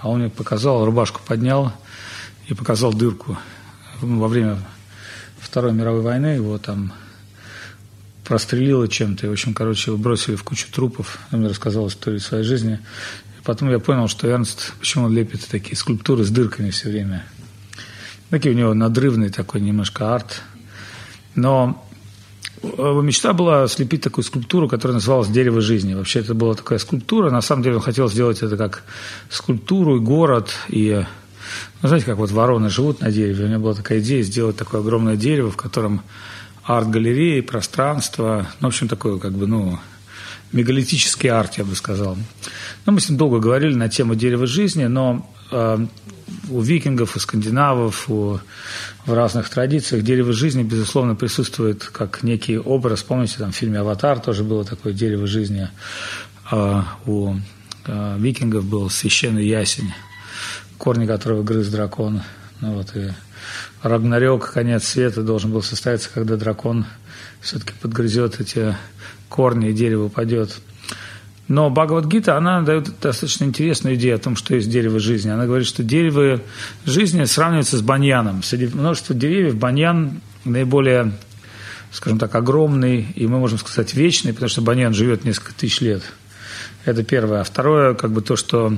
а он мне показал, рубашку поднял и показал дырку. Во время Второй мировой войны его там прострелило чем-то. И, в общем, короче, его бросили в кучу трупов. Он мне рассказал историю своей жизни. И потом я понял, что Эрнст, почему он лепит такие скульптуры с дырками все время. Такие у него надрывный такой немножко арт. Но мечта была слепить такую скульптуру, которая называлась «Дерево жизни». Вообще это была такая скульптура. На самом деле он хотел сделать это как скульптуру и город, и ну, знаете, как вот вороны живут на дереве. У меня была такая идея сделать такое огромное дерево, в котором арт-галереи, пространство, ну, в общем, такое, как бы, ну, мегалитический арт, я бы сказал. Ну, мы с ним долго говорили на тему дерева жизни, но э, у викингов, у скандинавов, у, в разных традициях дерево жизни, безусловно, присутствует как некий образ. Помните, там в фильме «Аватар» тоже было такое дерево жизни. Э, у э, викингов был священный ясень, корни которого грыз дракон. Ну, вот, и Рагнарёк, конец света должен был состояться, когда дракон все-таки подгрызет эти корни, и дерево упадет. Но Бхагавадгита, она дает достаточно интересную идею о том, что есть дерево жизни. Она говорит, что дерево жизни сравнивается с баньяном. Среди множества деревьев баньян наиболее, скажем так, огромный, и мы можем сказать вечный, потому что баньян живет несколько тысяч лет. Это первое. А второе, как бы то, что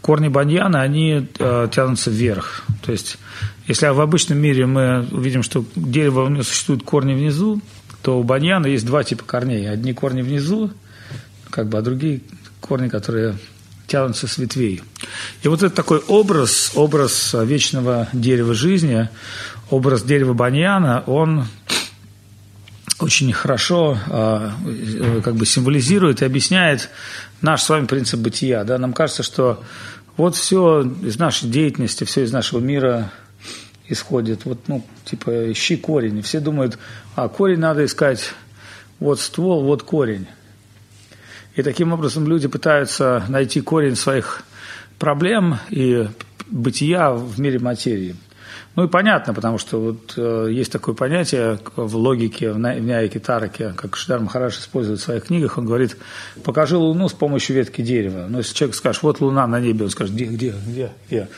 корни баньяна, они э, тянутся вверх. То есть, если в обычном мире мы увидим, что дерево у него существуют корни внизу, то у баньяна есть два типа корней. Одни корни внизу, как бы, а другие корни, которые тянутся с ветвей. И вот это такой образ, образ вечного дерева жизни, образ дерева баньяна, он очень хорошо э, как бы символизирует и объясняет наш с вами принцип бытия. Да? Нам кажется, что вот все из нашей деятельности, все из нашего мира исходит. Вот, ну, типа, ищи корень. И все думают, а корень надо искать, вот ствол, вот корень. И таким образом люди пытаются найти корень своих проблем и бытия в мире материи. Ну и понятно, потому что вот э, есть такое понятие в логике, в Няйке Тараке, как Шидар Махараш использует в своих книгах, он говорит, покажи Луну с помощью ветки дерева. Но если человек скажет, вот Луна на небе, он скажет, где, где, где, где?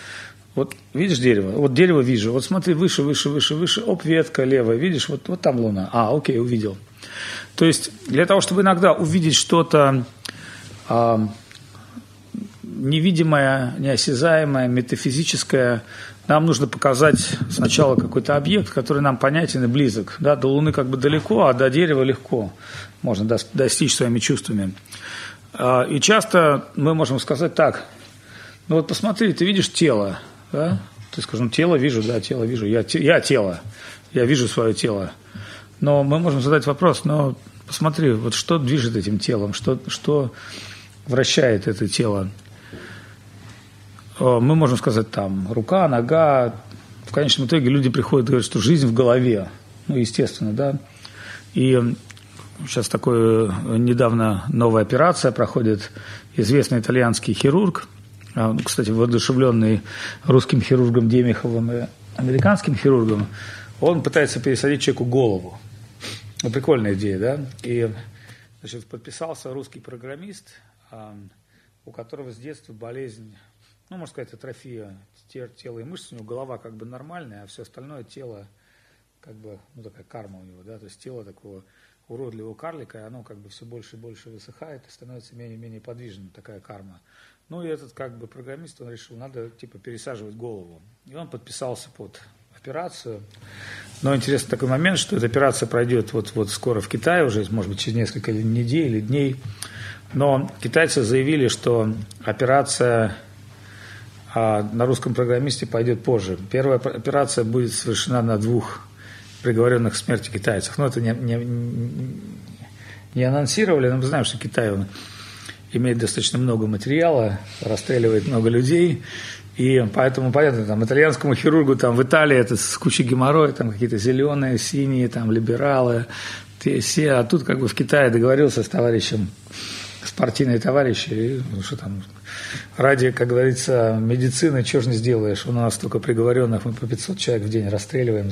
Вот видишь дерево? Вот дерево вижу. Вот смотри, выше, выше, выше, выше. Оп, ветка левая. Видишь? Вот, вот там луна. А, окей, увидел. То есть для того, чтобы иногда увидеть что-то а, невидимое, неосязаемое, метафизическое, нам нужно показать сначала какой-то объект, который нам понятен и близок. Да, до Луны как бы далеко, а до дерева легко. Можно достичь своими чувствами. А, и часто мы можем сказать так, ну вот посмотри, ты видишь тело, да? Ты скажешь, ну тело вижу, да, тело вижу, я, я тело, я вижу свое тело. Но мы можем задать вопрос, но посмотри, вот что движет этим телом, что, что вращает это тело. Э, мы можем сказать там рука, нога. В конечном итоге люди приходят и говорят, что жизнь в голове. Ну, естественно, да. И сейчас такое недавно новая операция проходит. Известный итальянский хирург, а, кстати, воодушевленный русским хирургом Демиховым и американским хирургом, он пытается пересадить человеку голову. Ну, прикольная идея, да? И значит, подписался русский программист, у которого с детства болезнь ну, можно сказать, атрофия тела и мышц, у него голова как бы нормальная, а все остальное тело, как бы, ну, такая карма у него, да, то есть тело такого уродливого карлика, и оно как бы все больше и больше высыхает и становится менее и менее подвижным, такая карма. Ну, и этот как бы программист, он решил, надо типа пересаживать голову. И он подписался под операцию. Но интересный такой момент, что эта операция пройдет вот, вот скоро в Китае уже, может быть, через несколько недель или дней. Но китайцы заявили, что операция а на русском программисте пойдет позже. Первая операция будет совершена на двух приговоренных к смерти китайцев. Но это не, не, не анонсировали, но мы знаем, что Китай он имеет достаточно много материала, расстреливает много людей, и поэтому, понятно, там, итальянскому хирургу там, в Италии это с кучей геморроя, там какие-то зеленые, синие, там, либералы, те, все, а тут как бы в Китае договорился с товарищем спортивные товарищи, и, ну, что там, ради, как говорится, медицины, чего же не сделаешь. У нас только приговоренных, мы по 500 человек в день расстреливаем.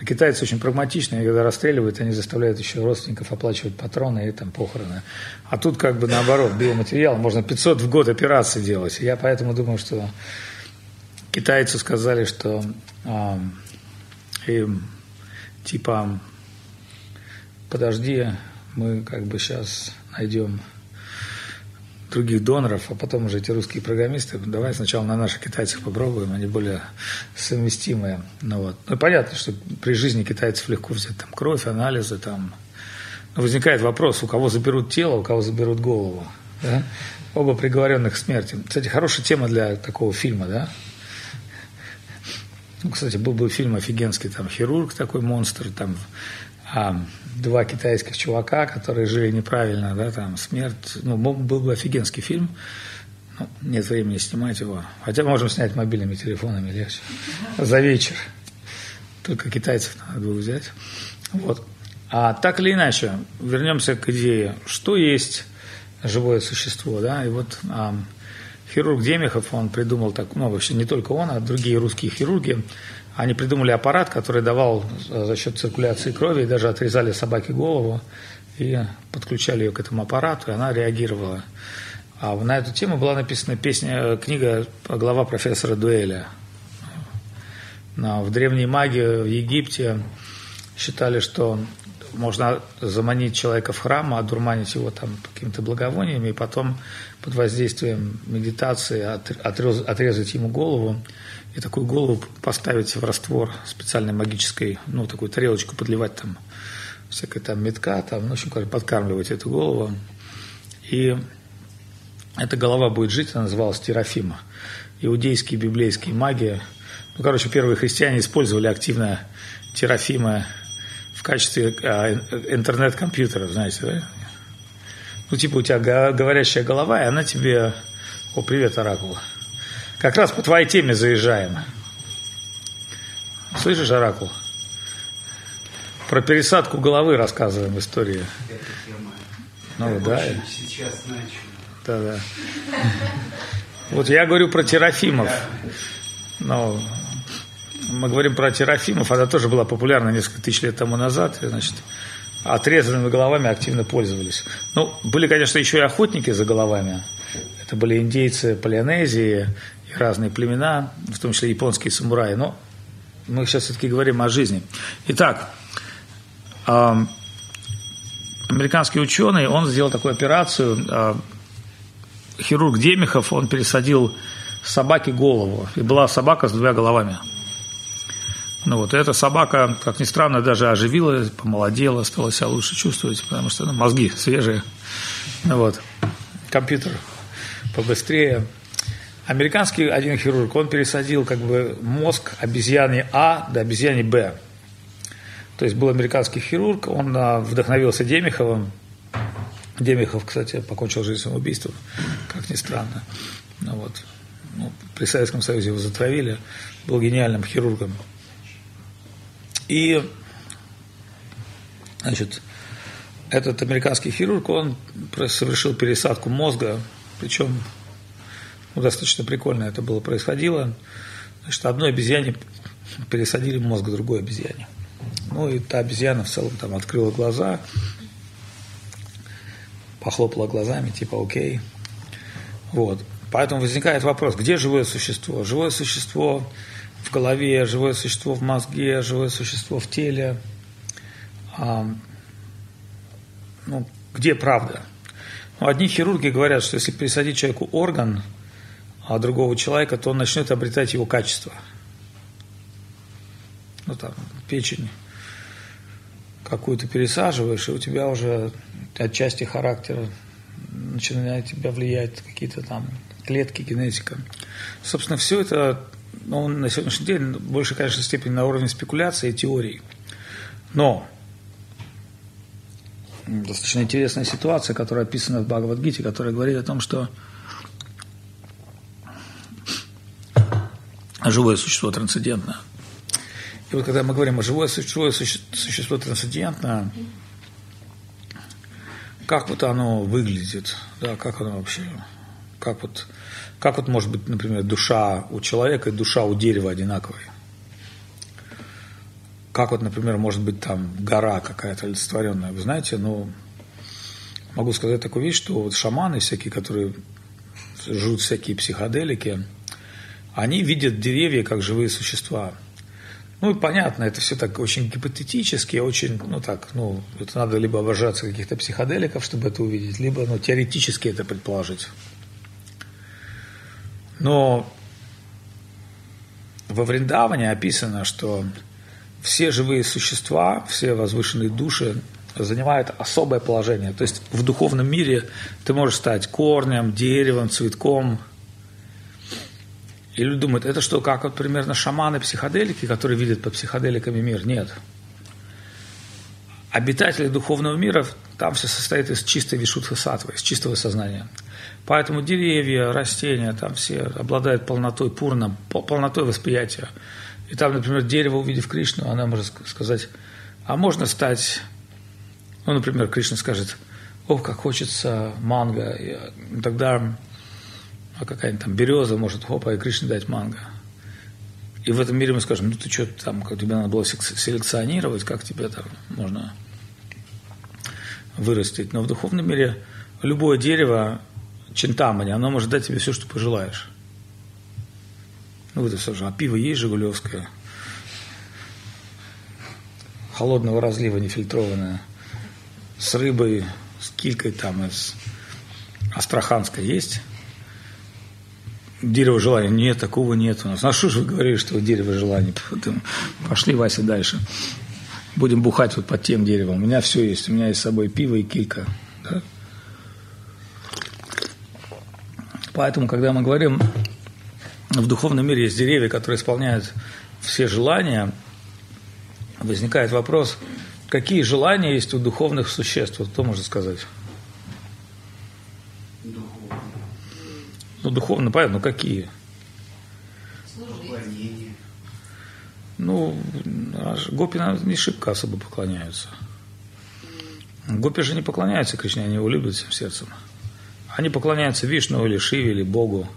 А китайцы очень прагматичные, когда расстреливают, они заставляют еще родственников оплачивать патроны и там похороны. А тут как бы наоборот, биоматериал, можно 500 в год операций делать. Я поэтому думаю, что китайцы сказали, что э, им типа подожди, мы как бы сейчас найдем других доноров, а потом уже эти русские программисты, давай сначала на наших китайцах попробуем, они более совместимые. Ну, вот. ну понятно, что при жизни китайцев легко взять там кровь, анализы, там. Но возникает вопрос, у кого заберут тело, у кого заберут голову. Да? Оба приговоренных к смерти. Кстати, хорошая тема для такого фильма, да? Ну, кстати, был бы фильм офигенский, там, хирург такой монстр, там, а, два китайских чувака, которые жили неправильно, да, там, смерть, ну, был бы офигенский фильм, ну, нет времени снимать его, хотя можем снять мобильными телефонами легче, за вечер, только китайцев надо было взять, вот. А так или иначе, вернемся к идее, что есть живое существо, да, и вот а, хирург Демихов, он придумал так, ну, вообще не только он, а другие русские хирурги, они придумали аппарат, который давал за счет циркуляции крови, и даже отрезали собаке голову и подключали ее к этому аппарату, и она реагировала. А на эту тему была написана песня, книга глава профессора Дуэля. В древней магии в Египте считали, что можно заманить человека в храм, одурманить его там какими-то благовониями, и потом под воздействием медитации отрезать ему голову и такую голову поставить в раствор специальной магической, ну, такую тарелочку подливать там всякая там метка, там, ну, в общем, подкармливать эту голову. И эта голова будет жить, она называлась Терафима. Иудейские, библейские маги. Ну, короче, первые христиане использовали активно Терафима в качестве а, интернет-компьютера, знаете, да? Ну, типа у тебя говорящая голова, и она тебе... О, привет, Оракул. Как раз по твоей теме заезжаем. Слышишь, Оракул? Про пересадку головы рассказываем историю. Ну, да. Сейчас начал. Да, да. Вот я говорю про Терафимов. Но мы говорим про Терафимов, она тоже была популярна несколько тысяч лет тому назад. Значит, отрезанными головами активно пользовались. Ну, были, конечно, еще и охотники за головами. Это были индейцы Полинезии, и разные племена, в том числе японские самураи. Но мы сейчас все-таки говорим о жизни. Итак, американский ученый, он сделал такую операцию. Хирург Демихов, он пересадил собаке голову. И была собака с двумя головами. Ну вот, эта собака, как ни странно, даже оживила, помолодела, стала себя лучше чувствовать, потому что ну, мозги свежие. Ну вот, компьютер побыстрее. Американский один хирург, он пересадил как бы мозг обезьяны А до обезьяны Б. То есть был американский хирург, он а, вдохновился Демиховым. Демихов, кстати, покончил жизнь самоубийством, как ни странно. Ну, вот. ну, при Советском Союзе его затравили, был гениальным хирургом. И, значит, этот американский хирург, он совершил пересадку мозга, причем ну, достаточно прикольно это было происходило. Значит, одной обезьяне пересадили мозг другой обезьяне. Ну и та обезьяна в целом там открыла глаза, похлопала глазами, типа окей. Вот. Поэтому возникает вопрос, где живое существо? Живое существо в голове, живое существо в мозге, живое существо в теле. А, ну, где правда? Ну, одни хирурги говорят, что если пересадить человеку орган, а другого человека, то он начнет обретать его качество. Ну там, печень какую-то пересаживаешь, и у тебя уже отчасти характера начинает тебя влиять какие-то там клетки, генетика. Собственно, все это ну, на сегодняшний день больше, конечно, степени на уровне спекуляции и теорий. Но достаточно интересная ситуация, которая описана в Бхагавадгите, которая говорит о том, что живое существо трансцендентное. И вот когда мы говорим о живое существо, существо трансцендентное, как вот оно выглядит, да, как оно вообще, как вот, как вот может быть, например, душа у человека и душа у дерева одинаковые. Как вот, например, может быть там гора какая-то олицетворенная. Вы знаете, ну, могу сказать такую вещь, что вот шаманы всякие, которые жрут всякие психоделики, они видят деревья как живые существа. Ну и понятно, это все так очень гипотетически, очень, ну так, ну, это надо либо обожаться каких-то психоделиков, чтобы это увидеть, либо, ну, теоретически это предположить. Но во Вриндаване описано, что все живые существа, все возвышенные души занимают особое положение. То есть в духовном мире ты можешь стать корнем, деревом, цветком. И люди думают, это что, как вот примерно шаманы-психоделики, которые видят под психоделиками мир? Нет. Обитатели духовного мира, там все состоит из чистой вишудха сатвы, из чистого сознания. Поэтому деревья, растения, там все обладают полнотой пурном, полнотой восприятия. И там, например, дерево, увидев Кришну, она может сказать, а можно стать ну, например, Кришна скажет, ох, как хочется манго, и тогда а какая-нибудь там береза может, хопа, и Кришне дать манго. И в этом мире мы скажем, ну ты что там, как тебе надо было селекционировать, как тебе там можно вырастить. Но в духовном мире любое дерево, чинтамани, оно может дать тебе все, что пожелаешь. Ну, это все же. А пиво есть жигулевское? Холодного разлива, нефильтрованное – с рыбой, с килькой там из Астраханска есть? Дерево желания? Нет, такого нет у нас. А что же вы говорили, что дерево желания? Пошли, Вася, дальше. Будем бухать вот под тем деревом. У меня все есть. У меня есть с собой пиво и килька. Поэтому, когда мы говорим, в духовном мире есть деревья, которые исполняют все желания, возникает вопрос – Какие желания есть у духовных существ? Вот кто может сказать? Духовно. Ну, духовно, понятно, ну какие? Поклонение. Ну, гопи не шибко особо поклоняются. Гопи же не поклоняются Кришне, они его любят всем сердцем. Они поклоняются Вишну или Шиве или Богу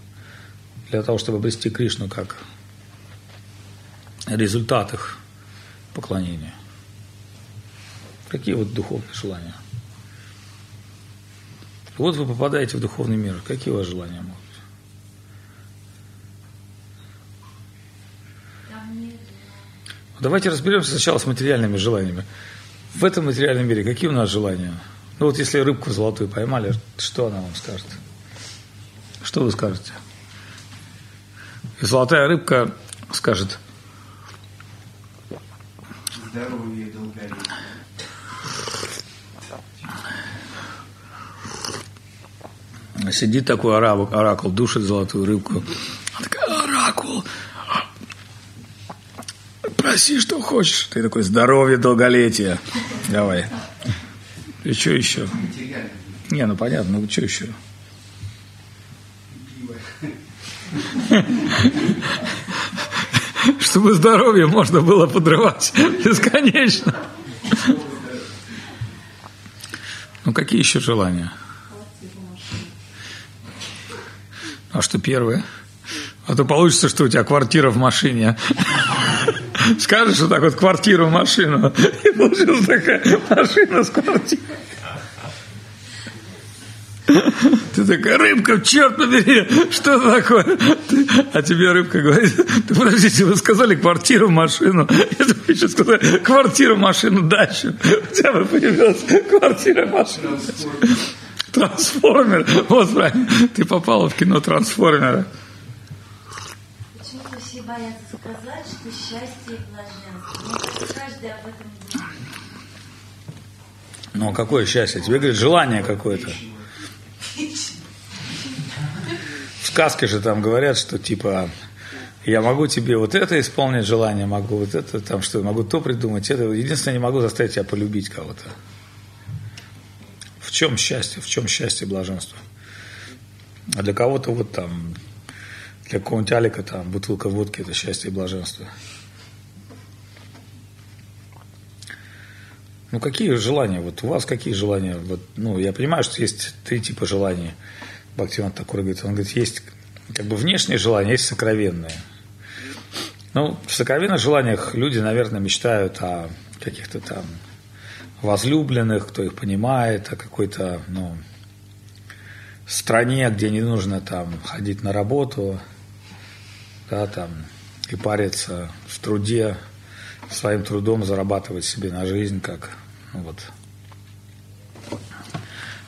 для того, чтобы обрести Кришну как результат их поклонения. Какие вот духовные желания? Вот вы попадаете в духовный мир. Какие у вас желания могут? Давайте разберемся сначала с материальными желаниями. В этом материальном мире какие у нас желания? Ну вот если рыбку золотую поймали, что она вам скажет? Что вы скажете? И золотая рыбка скажет. Здоровье, долголетие. Сидит такой оракул, оракул душит золотую рыбку. Она такая, оракул, проси, что хочешь. Ты такой, здоровье, долголетие. Давай. И что еще? Не, ну понятно, ну что еще? Чтобы здоровье можно было подрывать бесконечно. Ну, какие еще желания? А что первое? А то получится, что у тебя квартира в машине. Скажешь вот так вот квартиру, машину. И получилась такая машина с квартирой. Ты такая, рыбка, черт побери, что это такое? Ты, а тебе рыбка говорит, ты подождите, вы сказали квартиру, машину. Я думаю, еще сказали квартиру, машину, дачу. У тебя бы появилась квартира, машина. Трансформер. Вот правильно. Ты попала в кино Трансформера. Боятся сказать, что счастье и блаженство. Но каждый об этом думает. Ну, какое счастье? Тебе говорят, желание какое-то. В сказке же там говорят, что типа я могу тебе вот это исполнить желание, могу вот это, там что, могу то придумать, это. Единственное, не могу заставить тебя полюбить кого-то чем счастье, в чем счастье блаженство? А для кого-то вот там, для какого-нибудь Алика там бутылка водки – это счастье и блаженство. Ну, какие желания? Вот у вас какие желания? Вот, ну, я понимаю, что есть три типа желаний. Бхактиван Такур говорит, он говорит, есть как бы внешние желания, есть сокровенные. Ну, в сокровенных желаниях люди, наверное, мечтают о каких-то там возлюбленных, кто их понимает, о какой-то, ну, стране, где не нужно там ходить на работу, да, там, и париться в труде, своим трудом зарабатывать себе на жизнь, как ну, вот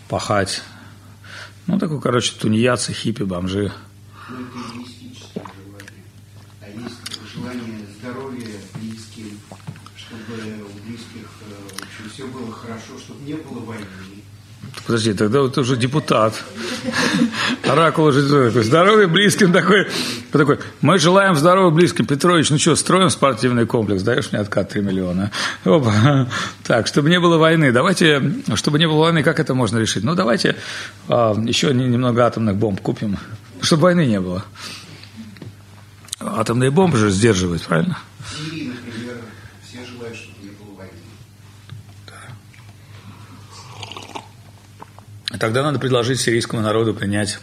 пахать. Ну, такой, короче, тунеядцы, хиппи, бомжи. Ну. А э, хорошо, чтобы не было войны. Подожди, тогда вот уже депутат. Оракул уже такой, здоровье близким такой, такой, мы желаем здоровья близким. Петрович, ну что, строим спортивный комплекс, даешь мне откат 3 миллиона. Опа. Так, чтобы не было войны, давайте, чтобы не было войны, как это можно решить? Ну, давайте а, еще немного атомных бомб купим, чтобы войны не было. Атомные бомбы же сдерживают, правильно? В Сирии, например, все желают, чтобы не было войны. Тогда надо предложить сирийскому народу принять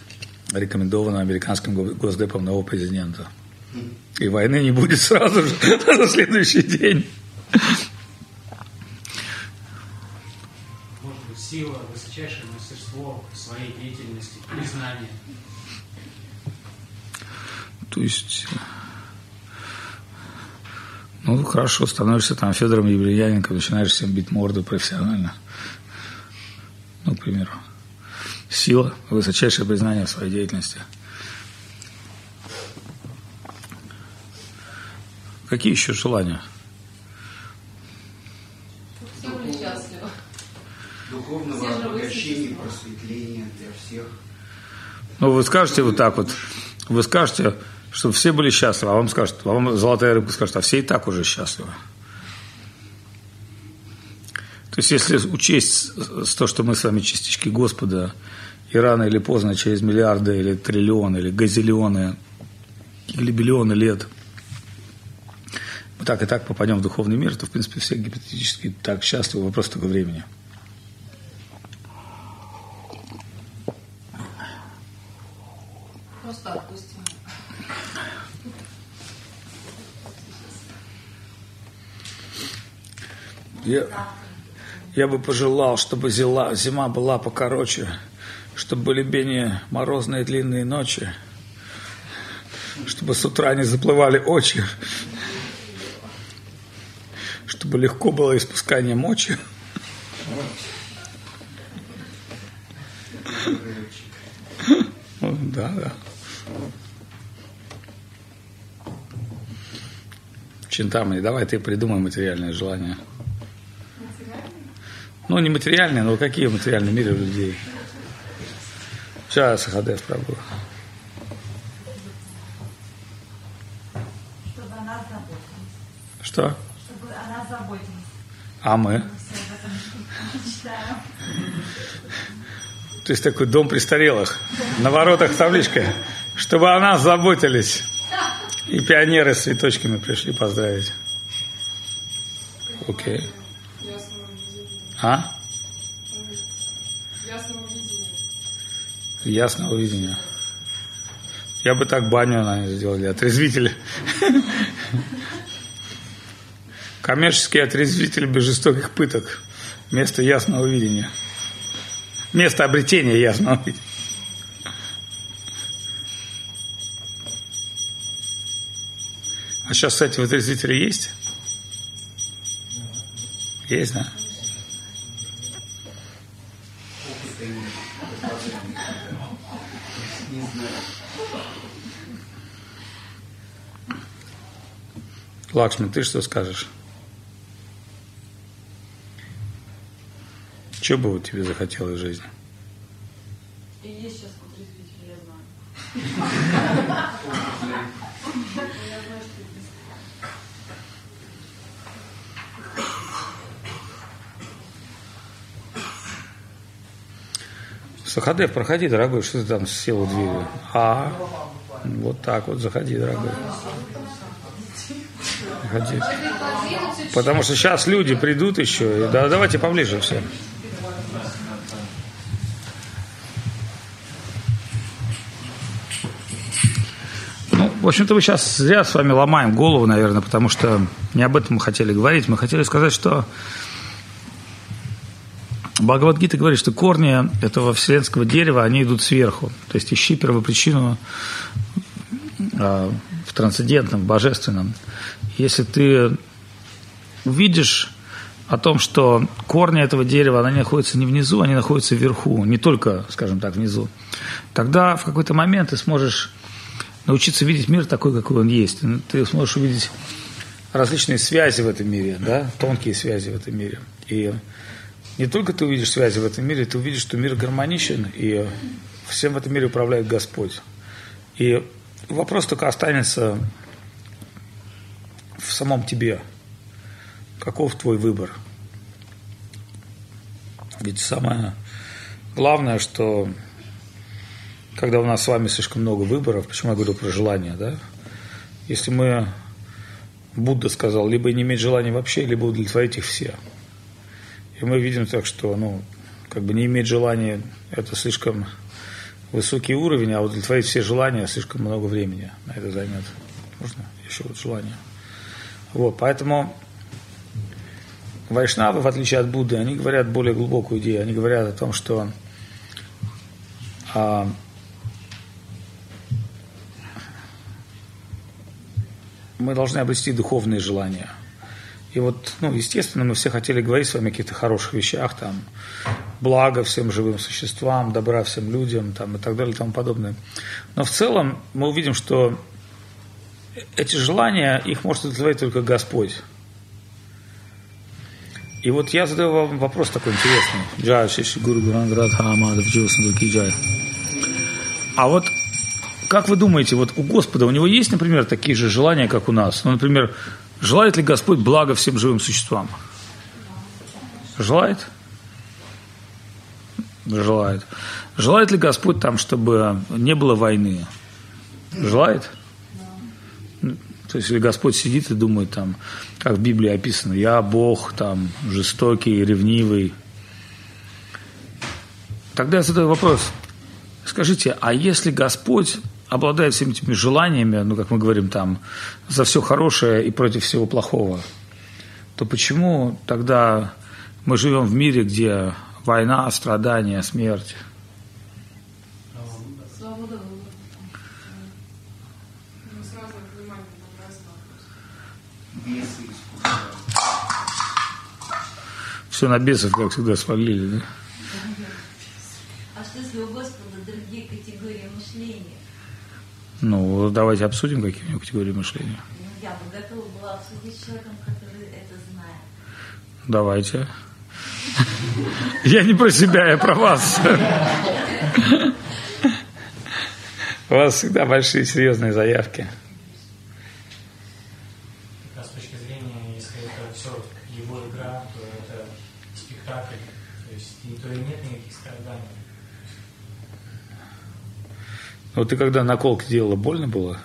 рекомендованного американским госдепом нового президента. И войны не будет сразу же, на следующий день. Может быть, сила, высочайшее мастерство своей деятельности, признание. То есть, ну, хорошо, становишься там Федором Емельяненко, начинаешь всем бить морду профессионально. Ну, к примеру. Сила, высочайшее признание в своей деятельности. Какие еще желания? Все были счастливы. Духовного обогащения, просветления для всех. Ну, вы скажете вот так вот, вы скажете, чтобы все были счастливы, а вам скажут, а вам золотая рыбка скажет, а все и так уже счастливы. То есть, если учесть то, что мы с вами частички Господа, и рано или поздно, через миллиарды или триллионы, или газиллионы, или биллионы лет, мы так и так попадем в духовный мир, то, в принципе, все гипотетически так счастливы, вопрос только времени. Просто отпустим. Я, я бы пожелал, чтобы зима, зима была покороче, чтобы были менее морозные длинные ночи, чтобы с утра не заплывали очи, чтобы легко было испускание мочи. Да, да. Чинтамани, давай ты придумай материальное желание. Ну, не материальные, но какие материальные миры у людей? Сейчас, она заботилась. Что? Чтобы она заботилась. А мы? То есть такой дом престарелых. На воротах табличка. Чтобы о нас заботились. И пионеры с цветочками пришли поздравить. Окей. Видения. А? Ясного видения. Ясного видения. Я бы так баню, наверное, сделали. Отрезвитель. Коммерческий отрезвитель без жестоких пыток. Место ясного видения. Место обретения ясного видения. А сейчас, кстати, в отрезвителе есть? Есть, да? Опыта нет. Не знаю. Лакшми, ты что скажешь? Что бы тебе захотелось в жизни? И есть сейчас отрезвитель, я знаю. Сахадев, проходи, дорогой, что ты там сел у двери? А, вот так вот, заходи, дорогой. Потому что сейчас люди придут еще. Да, давайте поближе все. Ну, в общем-то, мы сейчас зря с вами ломаем голову, наверное, потому что не об этом мы хотели говорить. Мы хотели сказать, что Бхагавадгита говорит, что корни этого вселенского дерева, они идут сверху. То есть ищи первопричину в трансцендентном, в божественном. Если ты увидишь о том, что корни этого дерева, они находятся не внизу, они находятся вверху, не только, скажем так, внизу, тогда в какой-то момент ты сможешь научиться видеть мир такой, какой он есть. Ты сможешь увидеть различные связи в этом мире, да, тонкие связи в этом мире. И не только ты увидишь связи в этом мире, ты увидишь, что мир гармоничен, и всем в этом мире управляет Господь. И вопрос только останется в самом тебе. Каков твой выбор? Ведь самое главное, что когда у нас с вами слишком много выборов, почему я говорю про желание, да? Если мы, Будда сказал, либо не иметь желания вообще, либо удовлетворить их все. И мы видим так, что, ну, как бы не иметь желания, это слишком высокий уровень, а удовлетворить все желания слишком много времени на это займет. Можно еще вот желание. Вот, поэтому вайшнавы, в отличие от Будды, они говорят более глубокую идею. Они говорят о том, что а, мы должны обрести духовные желания. И вот, ну, естественно, мы все хотели говорить с вами о каких-то хороших вещах, там, благо всем живым существам, добра всем людям, там, и так далее, и тому подобное. Но в целом мы увидим, что эти желания, их может удовлетворить только Господь. И вот я задаю вам вопрос такой интересный. Джай, Шиши Гуру Гуранград Хамадов Джай. А вот как вы думаете, вот у Господа, у него есть, например, такие же желания, как у нас? Ну, например, желает ли Господь благо всем живым существам? Желает? Желает. Желает ли Господь там, чтобы не было войны? Желает? То есть, если Господь сидит и думает, там, как в Библии описано, я Бог, там, жестокий, ревнивый. Тогда я задаю вопрос. Скажите, а если Господь обладает всеми этими желаниями, ну, как мы говорим, там, за все хорошее и против всего плохого, то почему тогда мы живем в мире, где война, страдания, смерть? Все на бесов, как всегда, свалили, да? А что если у Господа другие категории мышления? Ну, давайте обсудим, какие у него категории мышления. Ну, я бы готова была обсудить с человеком, который это знает. Давайте. Я не про себя, я про вас. У вас всегда большие серьезные заявки. А с точки зрения, если это все его игра, то это спектакль, то есть и то и нет никаких страданий. Вот ты когда наколки делала, больно было?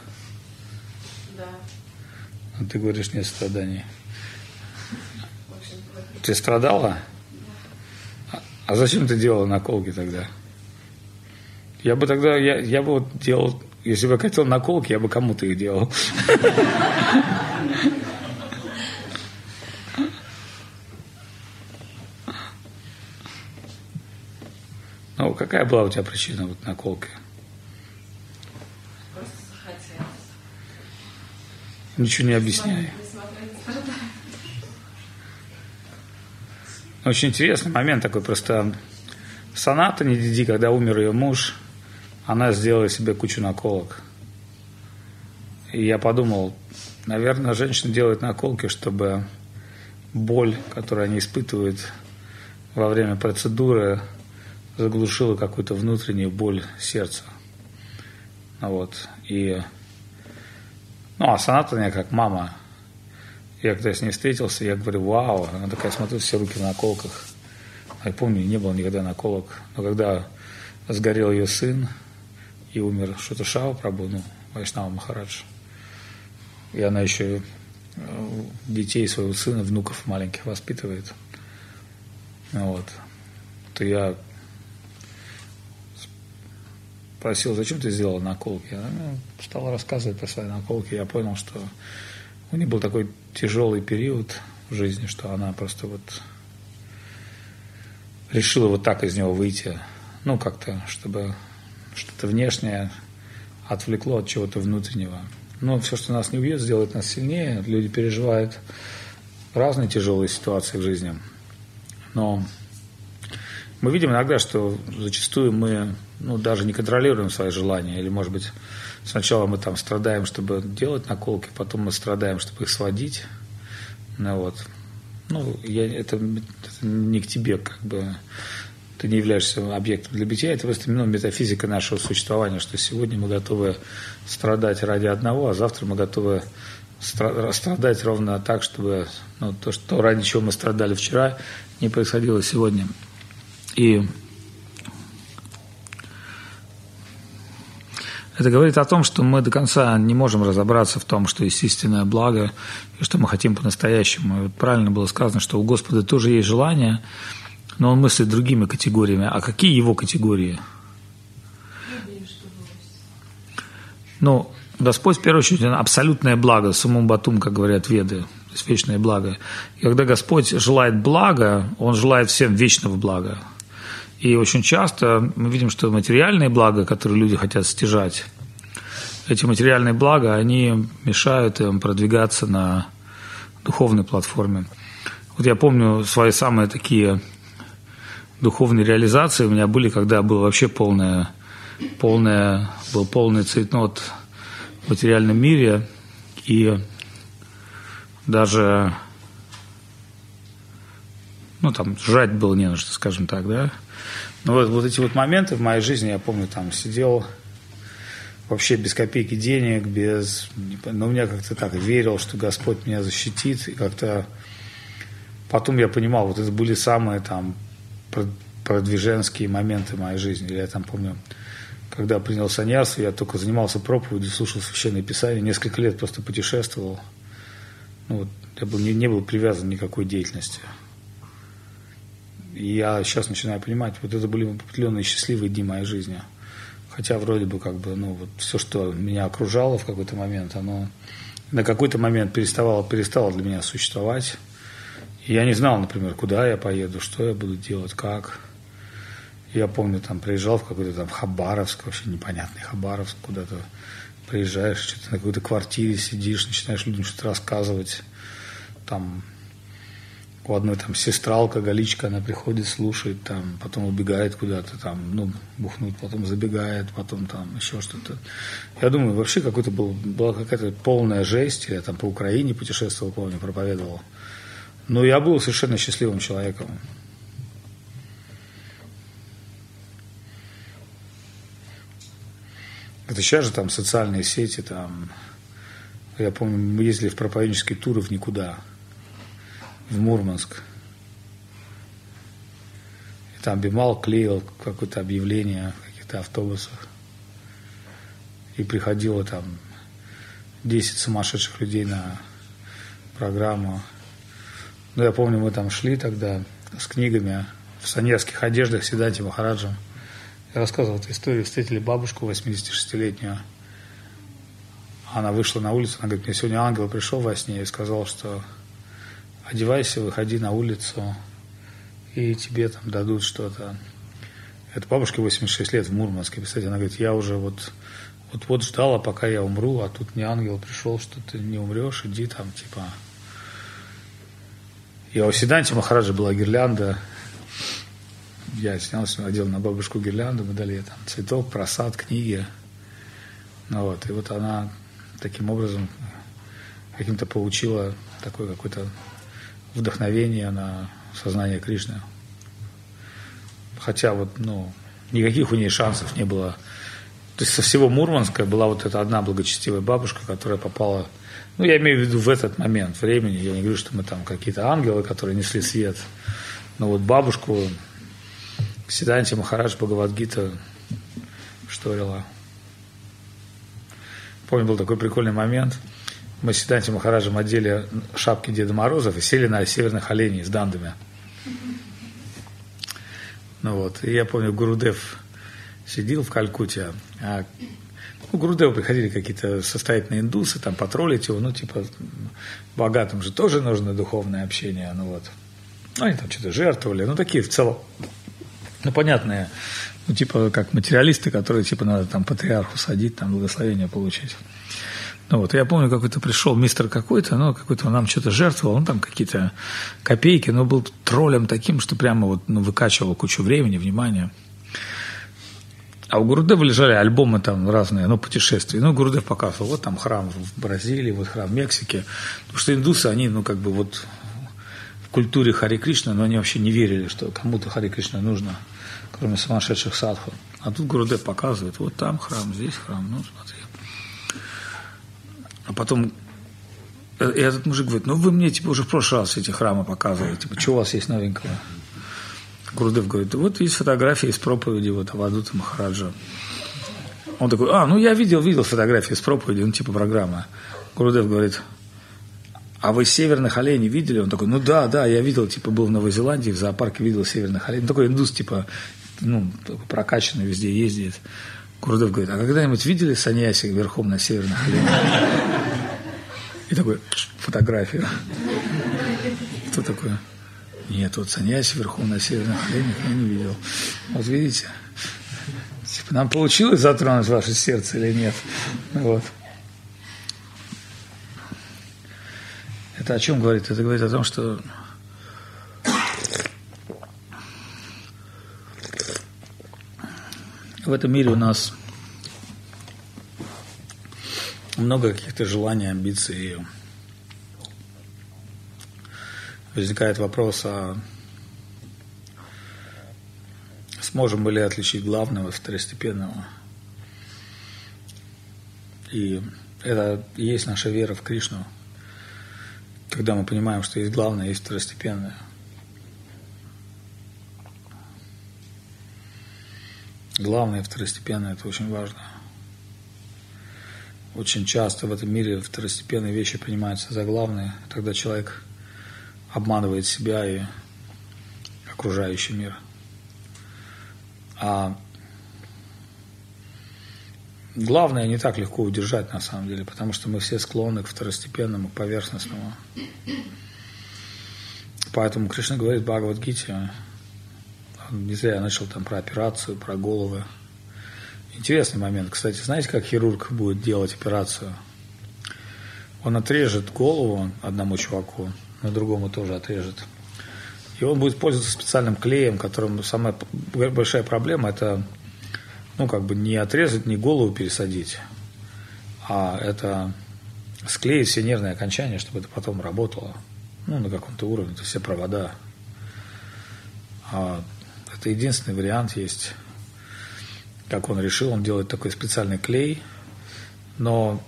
Да. А ты говоришь, нет страданий. Ты страдала? А- А зачем ты делала наколки тогда? Я бы тогда, я, я бы вот делал, если бы я хотел наколки, я бы кому-то их делал. Ну, какая была у тебя причина вот наколки? Ничего не объясняй. Несмотря на страдания. Очень интересный момент такой, просто Соната Недиди, когда умер ее муж, она сделала себе кучу наколок. И я подумал, наверное, женщины делают наколки, чтобы боль, которую они испытывают во время процедуры, заглушила какую-то внутреннюю боль сердца. Вот. И, ну, а Соната мне как мама. Я когда с ней встретился, я говорю, вау, она такая, смотрю, все руки в наколках. А я помню, не было никогда наколок. Но когда сгорел ее сын и умер Шуташава Прабу, ну, Вайшнава Махарадж, и она еще э, детей своего сына, внуков маленьких воспитывает. Вот. То я спросил, зачем ты сделал наколки? Она ну, стала рассказывать про свои наколки. Я понял, что у нее был такой тяжелый период в жизни, что она просто вот решила вот так из него выйти. Ну, как-то, чтобы что-то внешнее отвлекло от чего-то внутреннего. Но все, что нас не убьет, сделает нас сильнее. Люди переживают разные тяжелые ситуации в жизни. Но мы видим иногда, что зачастую мы ну, даже не контролируем свои желания. Или, может быть, сначала мы там страдаем, чтобы делать наколки, потом мы страдаем, чтобы их сводить. Ну, вот. Ну, я, это, это не к тебе, как бы ты не являешься объектом для бытия, это просто ну, метафизика нашего существования, что сегодня мы готовы страдать ради одного, а завтра мы готовы страдать ровно так, чтобы ну, то, что ради чего мы страдали вчера, не происходило сегодня. И это говорит о том, что мы до конца не можем разобраться в том, что есть истинное благо и что мы хотим по-настоящему. Вот правильно было сказано, что у Господа тоже есть желание, но он мыслит другими категориями. А какие его категории? Ну, Господь, в первую очередь, абсолютное благо, сумум батум, как говорят веды, то есть вечное благо. И когда Господь желает блага, Он желает всем вечного блага. И очень часто мы видим, что материальные блага, которые люди хотят стяжать, эти материальные блага, они мешают им продвигаться на духовной платформе. Вот я помню свои самые такие духовные реализации у меня были, когда было вообще полное, полное, был полный цветнот в материальном мире, и даже, ну, там, жать было не на что, скажем так, да. Но вот, вот эти вот моменты в моей жизни, я помню, там сидел вообще без копейки денег, без... Но у меня как-то так верил, что Господь меня защитит, и как-то потом я понимал, вот это были самые там продвиженские моменты моей жизни. Я там помню, когда принял саньяс, я только занимался проповедью, слушал священное писание, несколько лет просто путешествовал. Ну, вот, я был, не, не был привязан к никакой деятельности. Я сейчас начинаю понимать, вот это были определенные счастливые дни моей жизни. Хотя вроде бы как бы, ну, вот все, что меня окружало в какой-то момент, оно на какой-то момент переставало, перестало для меня существовать. Я не знал, например, куда я поеду, что я буду делать, как. Я помню, там приезжал в какой-то там Хабаровск, вообще непонятный Хабаровск, куда-то приезжаешь, что-то на какой-то квартире сидишь, начинаешь людям что-то рассказывать. Там у одной там сестра алкоголичка, она приходит, слушает, там, потом убегает куда-то, там, ну, бухнуть, потом забегает, потом там еще что-то. Я думаю, вообще какой-то был, была какая-то полная жесть. Я там по Украине путешествовал, помню, проповедовал. Но я был совершенно счастливым человеком. Это сейчас же там социальные сети, там, я помню, мы ездили в проповеднические туры в никуда, в Мурманск. И там Бимал клеил какое-то объявление в каких-то автобусах. И приходило там 10 сумасшедших людей на программу. Ну, я помню, мы там шли тогда с книгами в саньярских одеждах Сиданти Махараджем. Я рассказывал эту историю, встретили бабушку 86-летнюю. Она вышла на улицу, она говорит, мне сегодня ангел пришел во сне и сказал, что одевайся, выходи на улицу, и тебе там дадут что-то. Это бабушке 86 лет в Мурманске, кстати, она говорит, я уже вот вот, вот ждала, пока я умру, а тут мне ангел пришел, что ты не умрешь, иди там, типа. И у Сиданти Махараджа была гирлянда я снялся, надел на бабушку гирлянду, мы дали ей там цветок, просад, книги. Ну вот, и вот она таким образом каким-то получила такое какое-то вдохновение на сознание Кришны. Хотя вот, ну, никаких у нее шансов не было. То есть со всего Мурманска была вот эта одна благочестивая бабушка, которая попала, ну, я имею в виду в этот момент времени, я не говорю, что мы там какие-то ангелы, которые несли свет, но вот бабушку Сиданти Махарадж Бхагавадгита шторила. Помню, был такой прикольный момент. Мы с Сиданти Махараджем одели шапки Деда Морозов и сели на северных оленей с дандами. Ну вот, и я помню, Гурудев сидел в Калькутте, а ну, Гурудеву приходили какие-то состоятельные индусы, там, потроллить его, ну, типа, богатым же тоже нужно духовное общение, ну, вот. Ну, они там что-то жертвовали, ну, такие в целом, ну, понятные, ну, типа, как материалисты, которые, типа, надо там патриарху садить, там, благословение получить. Ну, вот, я помню, какой-то пришел мистер какой-то, ну, какой-то он нам что-то жертвовал, он там какие-то копейки, но был троллем таким, что прямо вот, ну, выкачивал кучу времени, внимания. А у Гурудева лежали альбомы там разные, ну, путешествия. Ну, Гурудев показывал, вот там храм в Бразилии, вот храм в Мексике. Потому что индусы, они, ну, как бы вот в культуре Хари Кришна, но они вообще не верили, что кому-то Хари Кришна нужно, кроме сумасшедших садху. А тут Гурудев показывает, вот там храм, здесь храм, ну, смотри. А потом и этот мужик говорит, ну вы мне типа уже в прошлый раз эти храмы показывали, типа, что у вас есть новенького? Гурдев говорит, вот есть фотографии из проповеди вот Авадута Махараджа. Он такой, а, ну я видел, видел фотографии из проповеди, ну типа программа. Гурдев говорит, а вы северных оленей видели? Он такой, ну да, да, я видел, типа был в Новой Зеландии, в зоопарке видел северных оленей. Ну, такой индус, типа, ну, прокачанный, везде ездит. Гурдев говорит, а когда-нибудь видели саньяси верхом на северных оленях? И такой, фотографию. Кто такой? Нет, вот саньяси верхом на северных оленях я не видел. Вот видите, типа, нам получилось затронуть ваше сердце или нет? Вот. Это о чем говорит? Это говорит о том, что в этом мире у нас много каких-то желаний, амбиций, возникает вопрос, а сможем ли отличить главного от второстепенного? И это и есть наша вера в Кришну, когда мы понимаем, что есть главное, есть второстепенное. Главное второстепенное – это очень важно. Очень часто в этом мире второстепенные вещи принимаются за главные, тогда человек – обманывает себя и окружающий мир. А главное не так легко удержать на самом деле, потому что мы все склонны к второстепенному, к поверхностному. Поэтому Кришна говорит Бхагавадгите, не зря я начал там про операцию, про головы. Интересный момент. Кстати, знаете, как хирург будет делать операцию? Он отрежет голову одному чуваку, на другому тоже отрежет. И он будет пользоваться специальным клеем, которым самая большая проблема это ну, как бы не отрезать, не голову пересадить, а это склеить все нервные окончания, чтобы это потом работало. Ну, на каком-то уровне, то все провода. А это единственный вариант есть. Как он решил, он делает такой специальный клей, но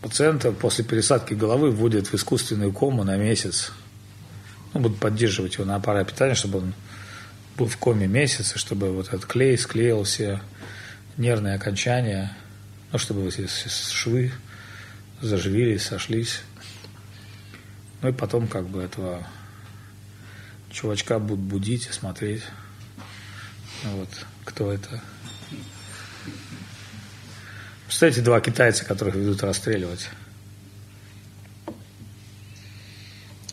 Пациента после пересадки головы вводят в искусственную кому на месяц. Ну, будут поддерживать его на аппарате питания, чтобы он был в коме месяц, и чтобы вот этот клей склеил все нервные окончания, ну, чтобы эти швы заживились, сошлись. Ну и потом как бы этого чувачка будут будить и смотреть, вот, кто это Представляете, два китайца, которых ведут расстреливать.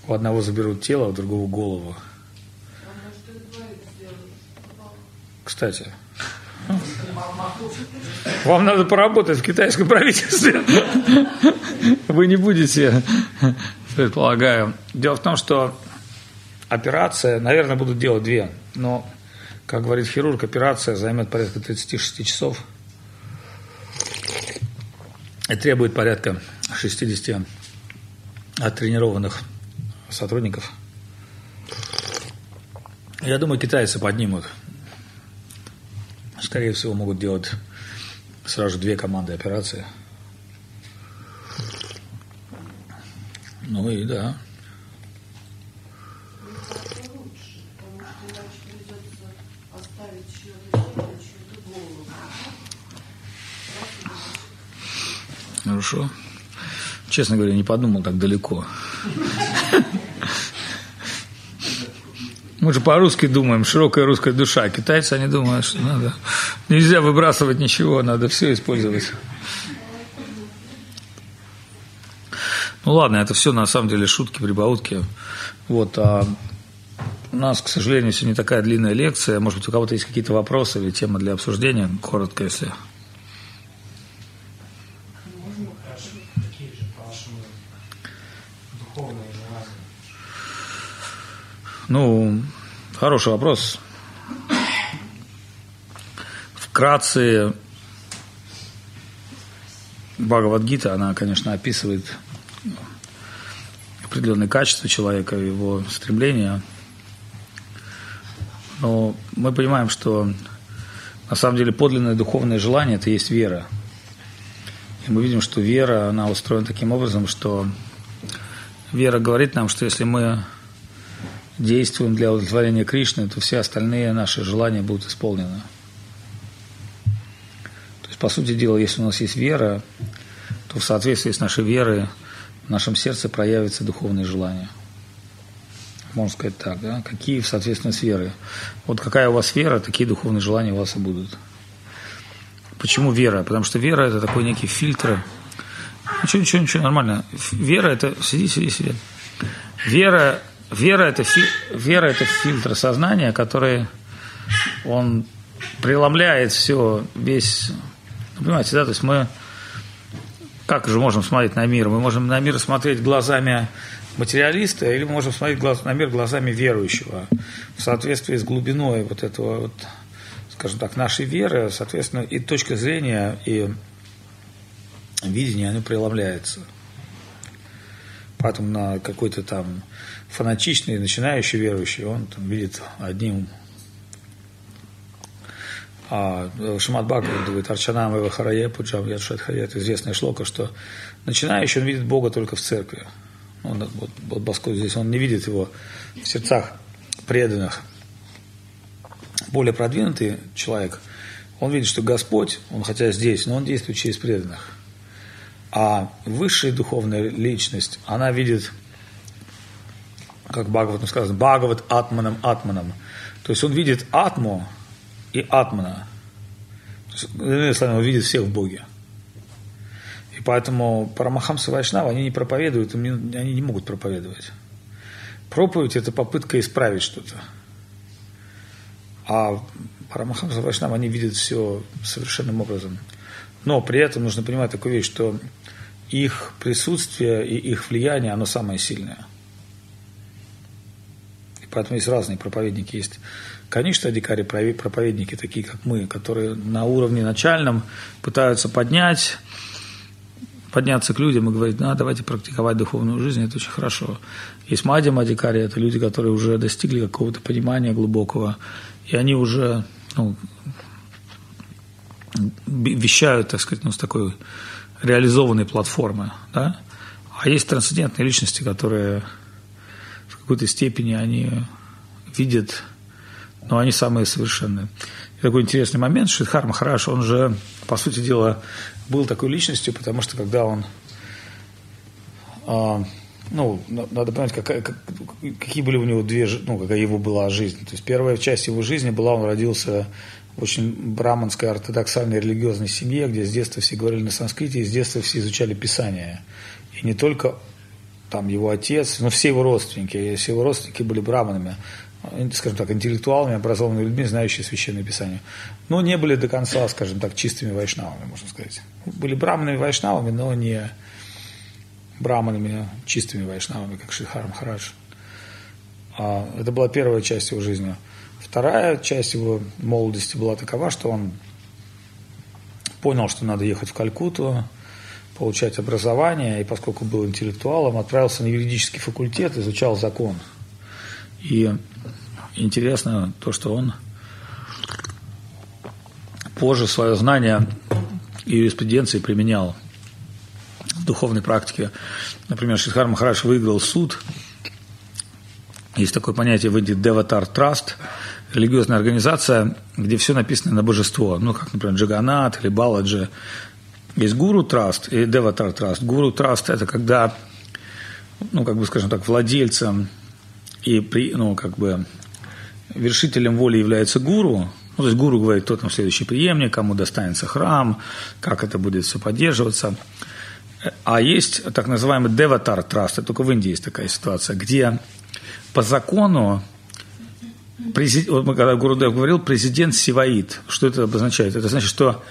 У одного заберут тело, у другого голову. Кстати, вам надо поработать в китайском правительстве. Вы не будете, предполагаю. Дело в том, что операция, наверное, будут делать две, но, как говорит хирург, операция займет порядка 36 часов – и требует порядка 60 оттренированных сотрудников. Я думаю, китайцы поднимут. Скорее всего, могут делать сразу две команды операции. Ну и да. Хорошо. Честно говоря, не подумал так далеко. Мы же по-русски думаем, широкая русская душа. Китайцы, они думают, что надо, нельзя выбрасывать ничего, надо все использовать. Ну ладно, это все на самом деле шутки, прибаутки. Вот, а у нас, к сожалению, сегодня такая длинная лекция. Может быть, у кого-то есть какие-то вопросы или темы для обсуждения? Коротко, если. Можно хорошо, такие же, по-вашему, духовные желания? Ну, хороший вопрос. Вкратце, Бхагавадгита, она, конечно, описывает определенные качества человека, его стремления. Но мы понимаем, что на самом деле подлинное духовное желание – это есть вера. И мы видим, что вера, она устроена таким образом, что вера говорит нам, что если мы действуем для удовлетворения Кришны, то все остальные наши желания будут исполнены. То есть, по сути дела, если у нас есть вера, то в соответствии с нашей верой в нашем сердце проявится духовное желание. Можно сказать так, да? Какие, соответственно, с верой. Вот какая у вас вера, такие духовные желания у вас и будут. Почему вера? Потому что вера – это такой некий фильтр. Ничего, ничего, ничего, нормально. Вера – это… Сиди, сиди, сиди. Вера, вера, это, фи, вера – это фильтр сознания, который он преломляет все, весь… Понимаете, да? То есть мы как же можем смотреть на мир? Мы можем на мир смотреть глазами материалиста, или мы можем смотреть глаз, на мир глазами верующего, в соответствии с глубиной вот этого, вот, скажем так, нашей веры, соответственно, и точка зрения, и видение, оно преломляется. Поэтому на какой-то там фанатичный, начинающий верующий, он там видит одним а Шамат Бхагават говорит, Арчанам и Вахарае Пуджам Ядшат это известная шлока, что начинающий, он видит Бога только в церкви. Он, вот, вот Баско здесь, он не видит его в сердцах преданных. Более продвинутый человек, он видит, что Господь, он хотя здесь, но он действует через преданных. А высшая духовная личность, она видит, как Бхагават сказано, Бхагават Атманом Атманом. То есть он видит Атму, и Атмана. Иными словами, он видит всех в Боге. И поэтому Парамахамса Вайшнава, они не проповедуют, они не могут проповедовать. Проповедь – это попытка исправить что-то. А Парамахамса Вайшнава, они видят все совершенным образом. Но при этом нужно понимать такую вещь, что их присутствие и их влияние, оно самое сильное. И поэтому есть разные проповедники. Есть Конечно, дикари проповедники, такие как мы, которые на уровне начальном пытаются поднять, подняться к людям и говорить, да, давайте практиковать духовную жизнь, это очень хорошо. Есть мади мадикари, это люди, которые уже достигли какого-то понимания глубокого, и они уже ну, вещают, так сказать, ну, с такой реализованной платформы. Да? А есть трансцендентные личности, которые какой-то степени они видят но они самые совершенные. И такой интересный момент, Шридхар Махараш, он же, по сути дела, был такой личностью, потому что когда он, а, ну, надо понять, какая, как, какие были у него две, ну, какая его была жизнь. То есть первая часть его жизни была, он родился в очень браманской ортодоксальной религиозной семье, где с детства все говорили на санскрите, и с детства все изучали Писание. И не только там его отец, но все его родственники, все его родственники были браманами скажем так, интеллектуалами, образованными людьми, знающими Священное Писание. Но не были до конца, скажем так, чистыми вайшнавами, можно сказать. Были браманами вайшнавами, но не браманами чистыми вайшнавами, как Шридхар Махарадж. А это была первая часть его жизни. Вторая часть его молодости была такова, что он понял, что надо ехать в Калькутту, получать образование, и поскольку был интеллектуалом, отправился на юридический факультет, изучал закон. И интересно то, что он позже свое знание юриспруденции применял в духовной практике. Например, Шидхар Махарадж выиграл суд. Есть такое понятие в Индии Деватар Траст, религиозная организация, где все написано на божество. Ну, как, например, Джаганат или Баладжи. Есть гуру траст и деватар траст. Гуру траст – это когда, ну, как бы, скажем так, владельцем и, при, ну, как бы, вершителем воли является гуру, ну, то есть гуру говорит, кто там следующий преемник, кому достанется храм, как это будет все поддерживаться. А есть так называемый деватар траст, только в Индии есть такая ситуация, где по закону президент, вот мы когда Гурудев говорил, президент Сиваид. Что это обозначает? Это значит, что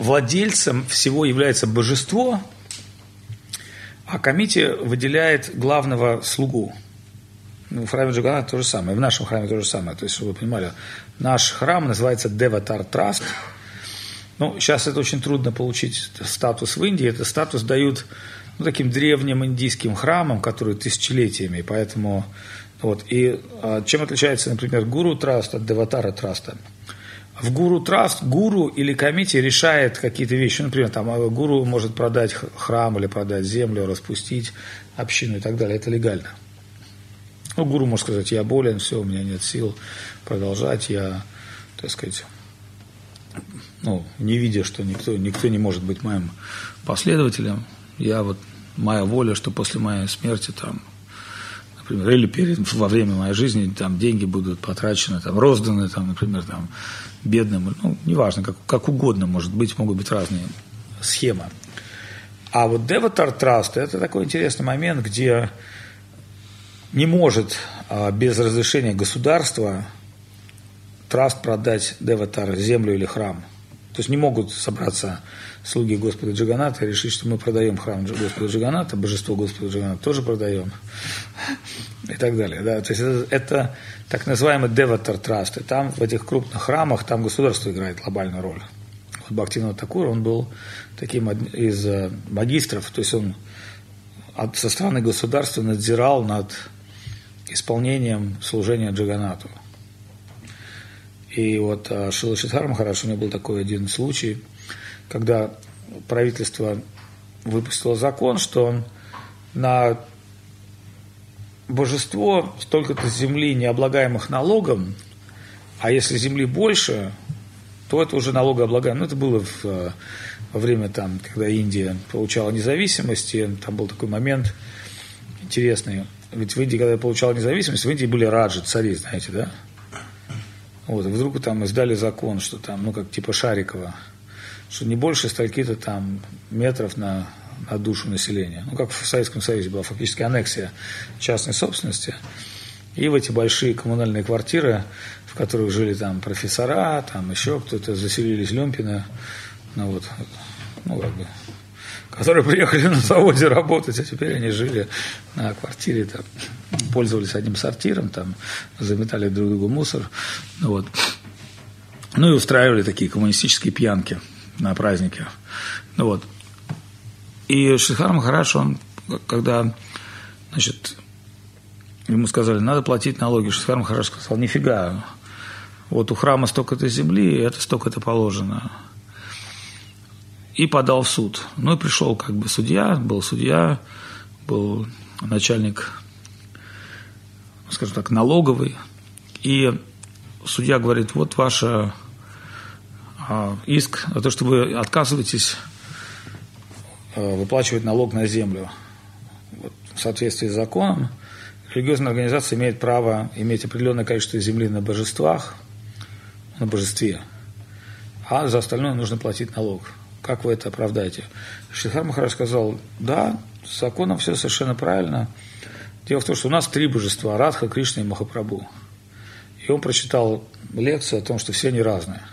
владельцем всего является божество, а комите выделяет главного слугу. Ну, в храме Джагана то же самое, в нашем храме то же самое. То есть, чтобы вы понимали, наш храм называется Деватар Траст. Ну, сейчас это очень трудно получить статус в Индии. Это статус дают ну, таким древним индийским храмам, которые тысячелетиями. Поэтому вот. И а, чем отличается, например, гуру траст от деватара траста? В гуру траст гуру или комите решает какие-то вещи. Например, там а, гуру может продать храм или продать землю, распустить общину и так далее. Это легально. Ну, гуру может сказать, я болен, все, у меня нет сил продолжать, я, так сказать, ну, не видя, что никто, никто не может быть моим последователем, я вот, моя воля, что после моей смерти там например, или перед, во время моей жизни там деньги будут потрачены, там, розданы, там, например, там, бедным, ну, неважно, как, как угодно может быть, могут быть разные схемы. А вот Devatar Trust – это такой интересный момент, где не может а, без разрешения государства траст продать Деватар, землю или храм. То есть не могут собраться слуги Господа Джаганата решить, что мы продаем храм Господа Джаганата, божество Господа Джаганата тоже продаем и так далее. Да? То есть это, это так называемый деватар траст. И там в этих крупных храмах там государство играет глобальную роль. Вот Бхактина Такур, он был таким из э, магистров, то есть он от, со стороны государства надзирал над исполнением служения Джаганату. И вот э, Шила Шидхар Махараш, у него был такой один случай, когда правительство выпустило закон, что на божество столько-то земли, не облагаемых налогом, а если земли больше, то это уже налогооблагаемо. Ну, это было в, во время, там, когда Индия получала независимость, и там был такой момент интересный. Ведь в Индии, когда получала независимость, в Индии были раджи, цари, знаете, да? Вот, вдруг там издали закон, что там, ну, как типа Шарикова – что не больше стольки-то там метров на, на душу населения. Ну, как в Советском Союзе была фактически аннексия частной собственности. И в эти большие коммунальные квартиры, в которых жили там профессора, там еще кто-то, заселились люмпины, ну вот, ну как бы, которые приехали на заводе работать, а теперь они жили на квартире, там, пользовались одним сортиром, там, заметали друг другу мусор, ну вот. Ну и устраивали такие коммунистические пьянки на празднике. Ну вот. И Шридхар Махарадж, он, когда, значит, ему сказали, надо платить налоги, Шридхар Махарадж сказал, нифига, вот у храма столько-то земли, это столько-то положено. И подал в суд. Ну и пришел как бы судья, был судья, был начальник, скажем так, налоговый. И судья говорит, вот ваша а, иск за то, что вы отказываетесь а, выплачивать налог на землю. Вот, в соответствии с законом, религиозная организация имеет право иметь определенное количество земли на божествах, на божестве, а за остальное нужно платить налог. Как вы это оправдаете? Шрихар Махарадж сказал, да, с законом все совершенно правильно. Дело в том, что у нас три божества – Радха, Кришна и Махапрабху. И он прочитал лекцию о том, что все они разные –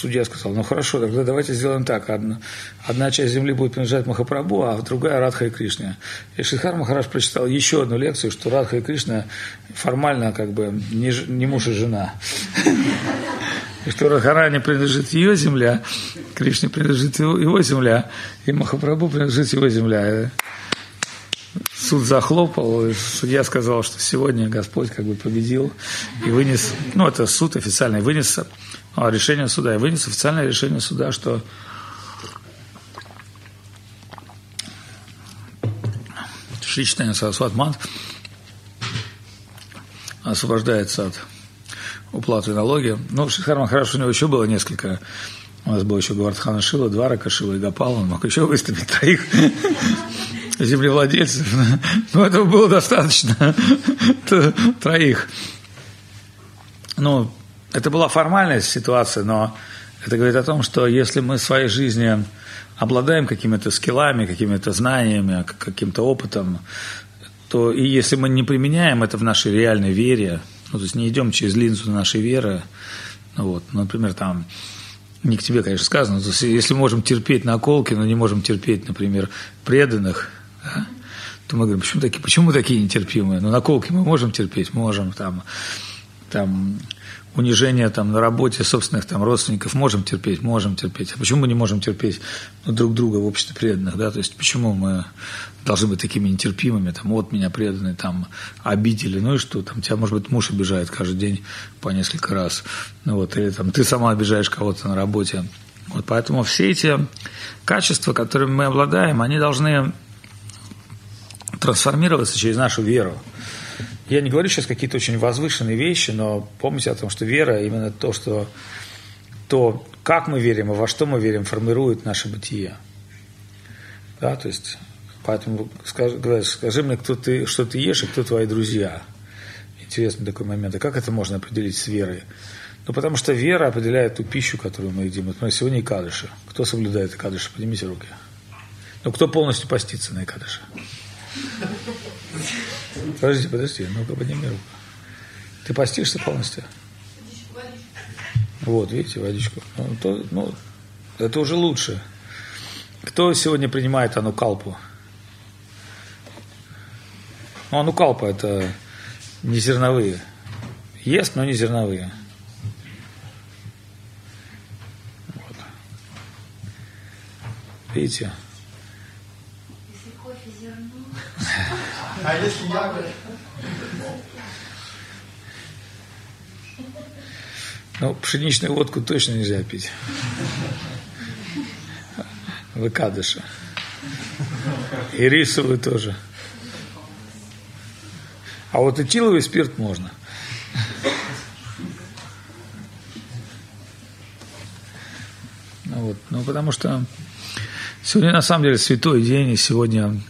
судья сказал, ну хорошо, тогда давайте сделаем так. Одна, одна часть земли будет принадлежать Махапрабху, а другая Радха и Кришне. И Шридхар Махараш прочитал еще одну лекцию, что Радха и Кришна формально как бы не, не муж и жена. И что Радхаране принадлежит ее земля, Кришне принадлежит его, земля, и Махапрабху принадлежит его земля. Суд захлопал, и судья сказал, что сегодня Господь как бы победил и вынес, ну это суд официальный, вынес а, решение суда. И вынес официальное решение суда, что Шичтайн Сарасват Мат освобождается от уплаты налоги. Ну, Шихар Махараш у него еще было несколько У нас был еще Гвардхан Шила, два Ракашила и Гапал, он мог еще выставить троих землевладельцев. Но этого было достаточно, троих. Ну, это была формальная ситуация, но это говорит о том, что если мы в своей жизни обладаем какими-то скиллами, какими-то знаниями, каким-то опытом, то и если мы не применяем это в нашей реальной вере, ну, то есть не идем через линзу нашей веры, вот, например, там, не к тебе, конечно, сказано, то есть если мы можем терпеть наколки, но не можем терпеть, например, преданных, да, то мы говорим, почему такие, почему мы такие нетерпимые? Ну, наколки мы можем терпеть, можем, там, там, унижение там на работе собственных там родственников можем терпеть, можем терпеть. А почему мы не можем терпеть ну, друг друга в обществе преданных, да? То есть почему мы должны быть такими нетерпимыми, там, вот меня преданные, там, обидели, ну и что, там, тебя, может быть, муж обижает каждый день по несколько раз, ну вот, или там, ты сама обижаешь кого-то на работе. Вот поэтому все эти качества, которыми мы обладаем, они должны трансформироваться через нашу веру. Я не говорю сейчас какие-то очень возвышенные вещи, но помните о том, что вера именно то, что то, как мы верим и во что мы верим, формирует наше бытие. Да, то есть, поэтому скажи, скажи мне, кто ты, что ты ешь и кто твои друзья. Интересный такой момент. А как это можно определить с верой? Ну, потому что вера определяет ту пищу, которую мы едим. Вот, сегодня и кадыши. Кто соблюдает Икадыши? Поднимите руки. Ну, кто полностью постится на Икадыше? Подожди, подожди, ну-ка подними руку. Ты постишься полностью? Вот, видите, водичку. Ну, то, ну, это уже лучше. Кто сегодня принимает анукалпу? Ну, анукалпа – это не зерновые. Ест, но не зерновые. Вот. Видите? А если ягоды? Ну, пшеничную водку точно нельзя пить. Выкадыша. И рисовую тоже. А вот этиловый спирт можно. Ну, вот, ну, потому что сегодня на самом деле святой день, и сегодня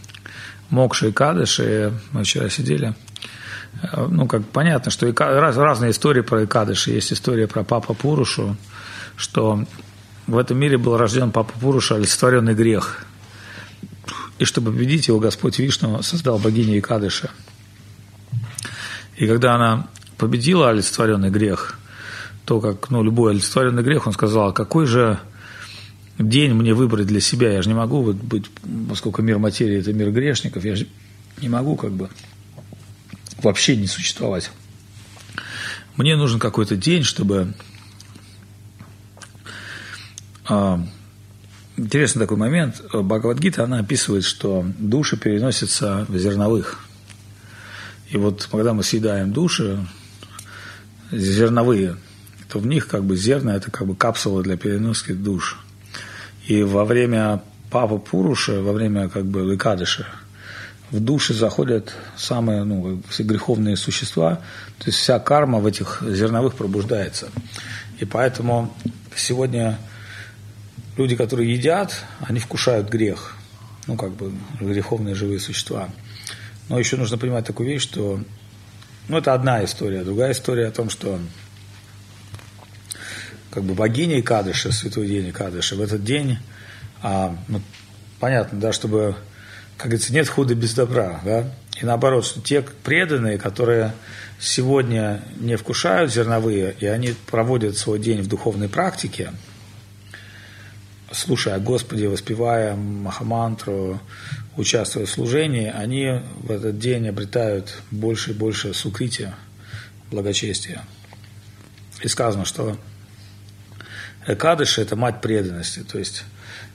Мокша и Кадыш, и мы вчера сидели. Ну, как понятно, что и, раз, разные истории про Икадыш. Есть история про Папа Пурушу, что в этом мире был рожден Папа Пуруша, олицетворенный грех. И чтобы победить его, Господь Вишну создал богиню Икадыша. И когда она победила олицетворенный грех, то как ну, любой олицетворенный грех, он сказал, «А какой же день мне выбрать для себя. Я же не могу вот быть, поскольку мир материи – это мир грешников, я же не могу как бы вообще не существовать. Мне нужен какой-то день, чтобы... А, интересный такой момент. Бхагавадгита, она описывает, что души переносятся в зерновых. И вот когда мы съедаем души, зерновые, то в них как бы зерна – это как бы капсула для переноски душ – и во время Папы Пуруша, во время как бы Лыкадыша, в души заходят самые ну, все греховные существа, то есть вся карма в этих зерновых пробуждается. И поэтому сегодня люди, которые едят, они вкушают грех, ну как бы греховные живые существа. Но еще нужно понимать такую вещь, что ну, это одна история. Другая история о том, что как бы богиней Кадыша, святой день Кадыша, в этот день, а, ну, понятно, да, чтобы, как говорится, нет худа без добра, да, и наоборот, что те преданные, которые сегодня не вкушают зерновые, и они проводят свой день в духовной практике, слушая Господи, воспевая Махамантру, участвуя в служении, они в этот день обретают больше и больше сукрития, благочестия. И сказано, что Экадыши – это мать преданности. То есть,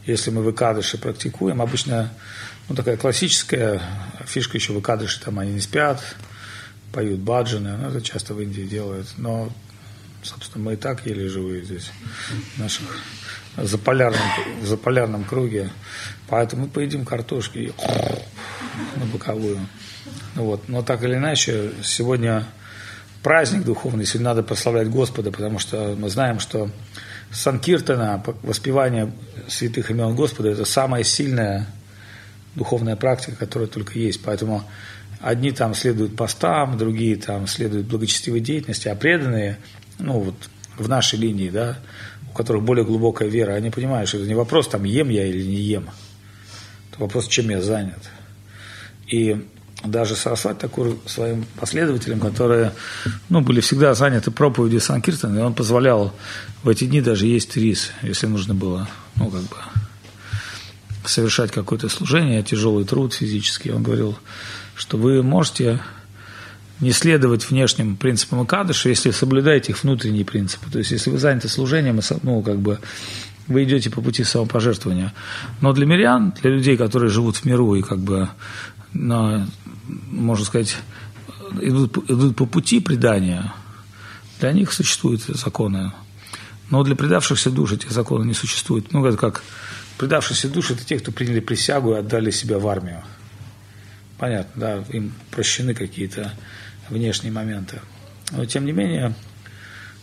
если мы в Экадыше практикуем, обычно ну, такая классическая фишка еще в Экадыше, там они не спят, поют баджаны, ну, это часто в Индии делают, но, собственно, мы и так еле живые здесь, в наших заполярном, заполярном круге, поэтому мы поедим картошки на боковую. Ну, вот. Но так или иначе, сегодня праздник духовный, сегодня надо прославлять Господа, потому что мы знаем, что Санкиртана, воспевание святых имен Господа, это самая сильная духовная практика, которая только есть. Поэтому одни там следуют постам, другие там следуют благочестивой деятельности, а преданные, ну вот в нашей линии, да, у которых более глубокая вера, они понимают, что это не вопрос, там, ем я или не ем. Это вопрос, чем я занят. И даже Сарасвати такой своим последователям, которые ну, были всегда заняты проповедью Санкиртана, и он позволял в эти дни даже есть рис, если нужно было, ну, как бы, совершать какое-то служение, тяжелый труд физический. Он говорил, что вы можете не следовать внешним принципам Акадыша, если соблюдаете их внутренние принципы. То есть, если вы заняты служением, ну, как бы, вы идете по пути самопожертвования. Но для мирян, для людей, которые живут в миру и как бы, на, можно сказать, идут, идут по пути предания, для них существуют законы. Но для предавшихся душ этих законов не существует. Ну, это как предавшиеся души – это те, кто приняли присягу и отдали себя в армию. Понятно, да, им прощены какие-то внешние моменты. Но, тем не менее,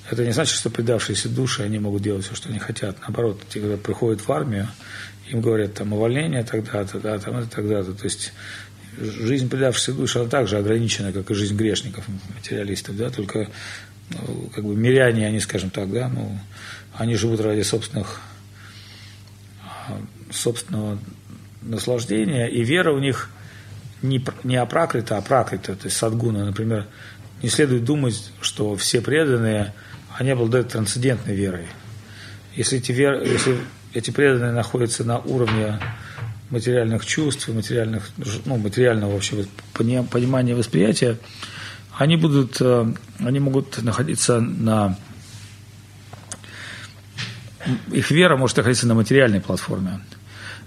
это не значит, что предавшиеся души, они могут делать все, что они хотят. Наоборот, те, когда приходят в армию, им говорят, там, увольнение тогда-то, да, там, это тогда-то. То есть, жизнь предавшихся душ, она также ограничена, как и жизнь грешников, материалистов, да, только ну, как бы миряне, они, скажем так, да, ну, они живут ради собственных, собственного наслаждения, и вера у них не, не апракрита, а пракрита, то есть садгуна, например, не следует думать, что все преданные, они обладают трансцендентной верой. Если эти, вер, если эти преданные находятся на уровне материальных чувств, материальных, ну, материального вообще понимания восприятия, они будут, э, они могут находиться на их вера может находиться на материальной платформе.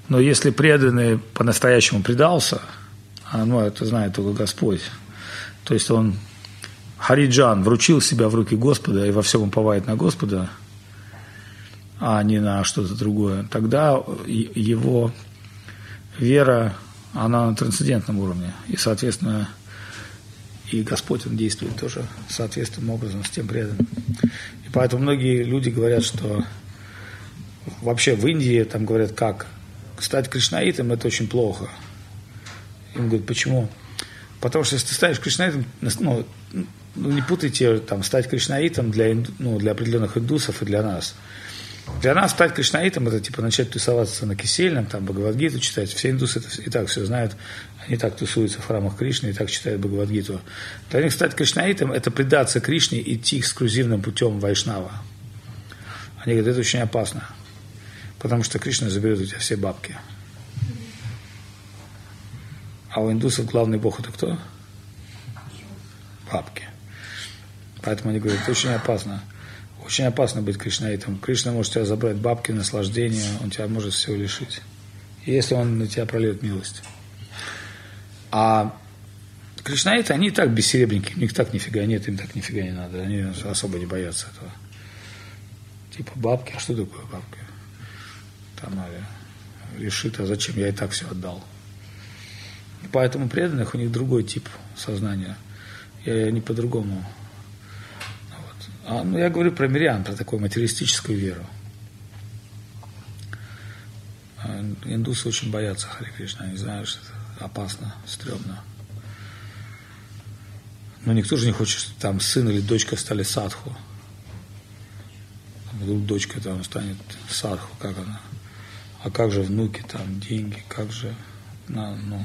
Но если преданный по-настоящему предался, а, ну, это знает только Господь, то есть он Хариджан вручил себя в руки Господа и во всем уповает на Господа, а не на что-то другое, тогда его вера, она на трансцендентном уровне. И, соответственно, и Господь, Он действует тоже соответственным образом с тем преданным. И поэтому многие люди говорят, что вообще в Индии там говорят, как стать кришнаитом – это очень плохо. Им говорят, почему? Потому что если ты станешь кришнаитом, ну, ну не путайте там стать кришнаитом для, ну, для определенных индусов и для нас. Для нас стать кришнаитом – это типа начать тусоваться на кисельном, там Бхагавадгиту читать. Все индусы это и так все знают. Они так тусуются в храмах Кришны и так читают Бхагавадгиту. Для них стать кришнаитом – это предаться Кришне и идти эксклюзивным путем Вайшнава. Они говорят, это очень опасно, потому что Кришна заберет у тебя все бабки. А у индусов главный бог это кто? Бабки. Поэтому они говорят, это очень опасно. Очень опасно быть кришнаитом. Кришна может тебя забрать бабки, наслаждение, он тебя может всего лишить. Если он на тебя прольет милость. А кришнаиты, они и так бессеребренники, у них так нифига нет, им так нифига не надо, они особо не боятся этого. Типа бабки, а что такое бабки? Там решит, а зачем, я и так все отдал. Поэтому преданных у них другой тип сознания. И они по-другому. А, ну, я говорю про мирян, про такую материалистическую веру. А, индусы очень боятся Хари Кришна, они знают, что это опасно, стрёмно. Но никто же не хочет, чтобы там сын или дочка стали садху. Вдруг дочка там станет садху, как она? А как же внуки там, деньги, как же ну,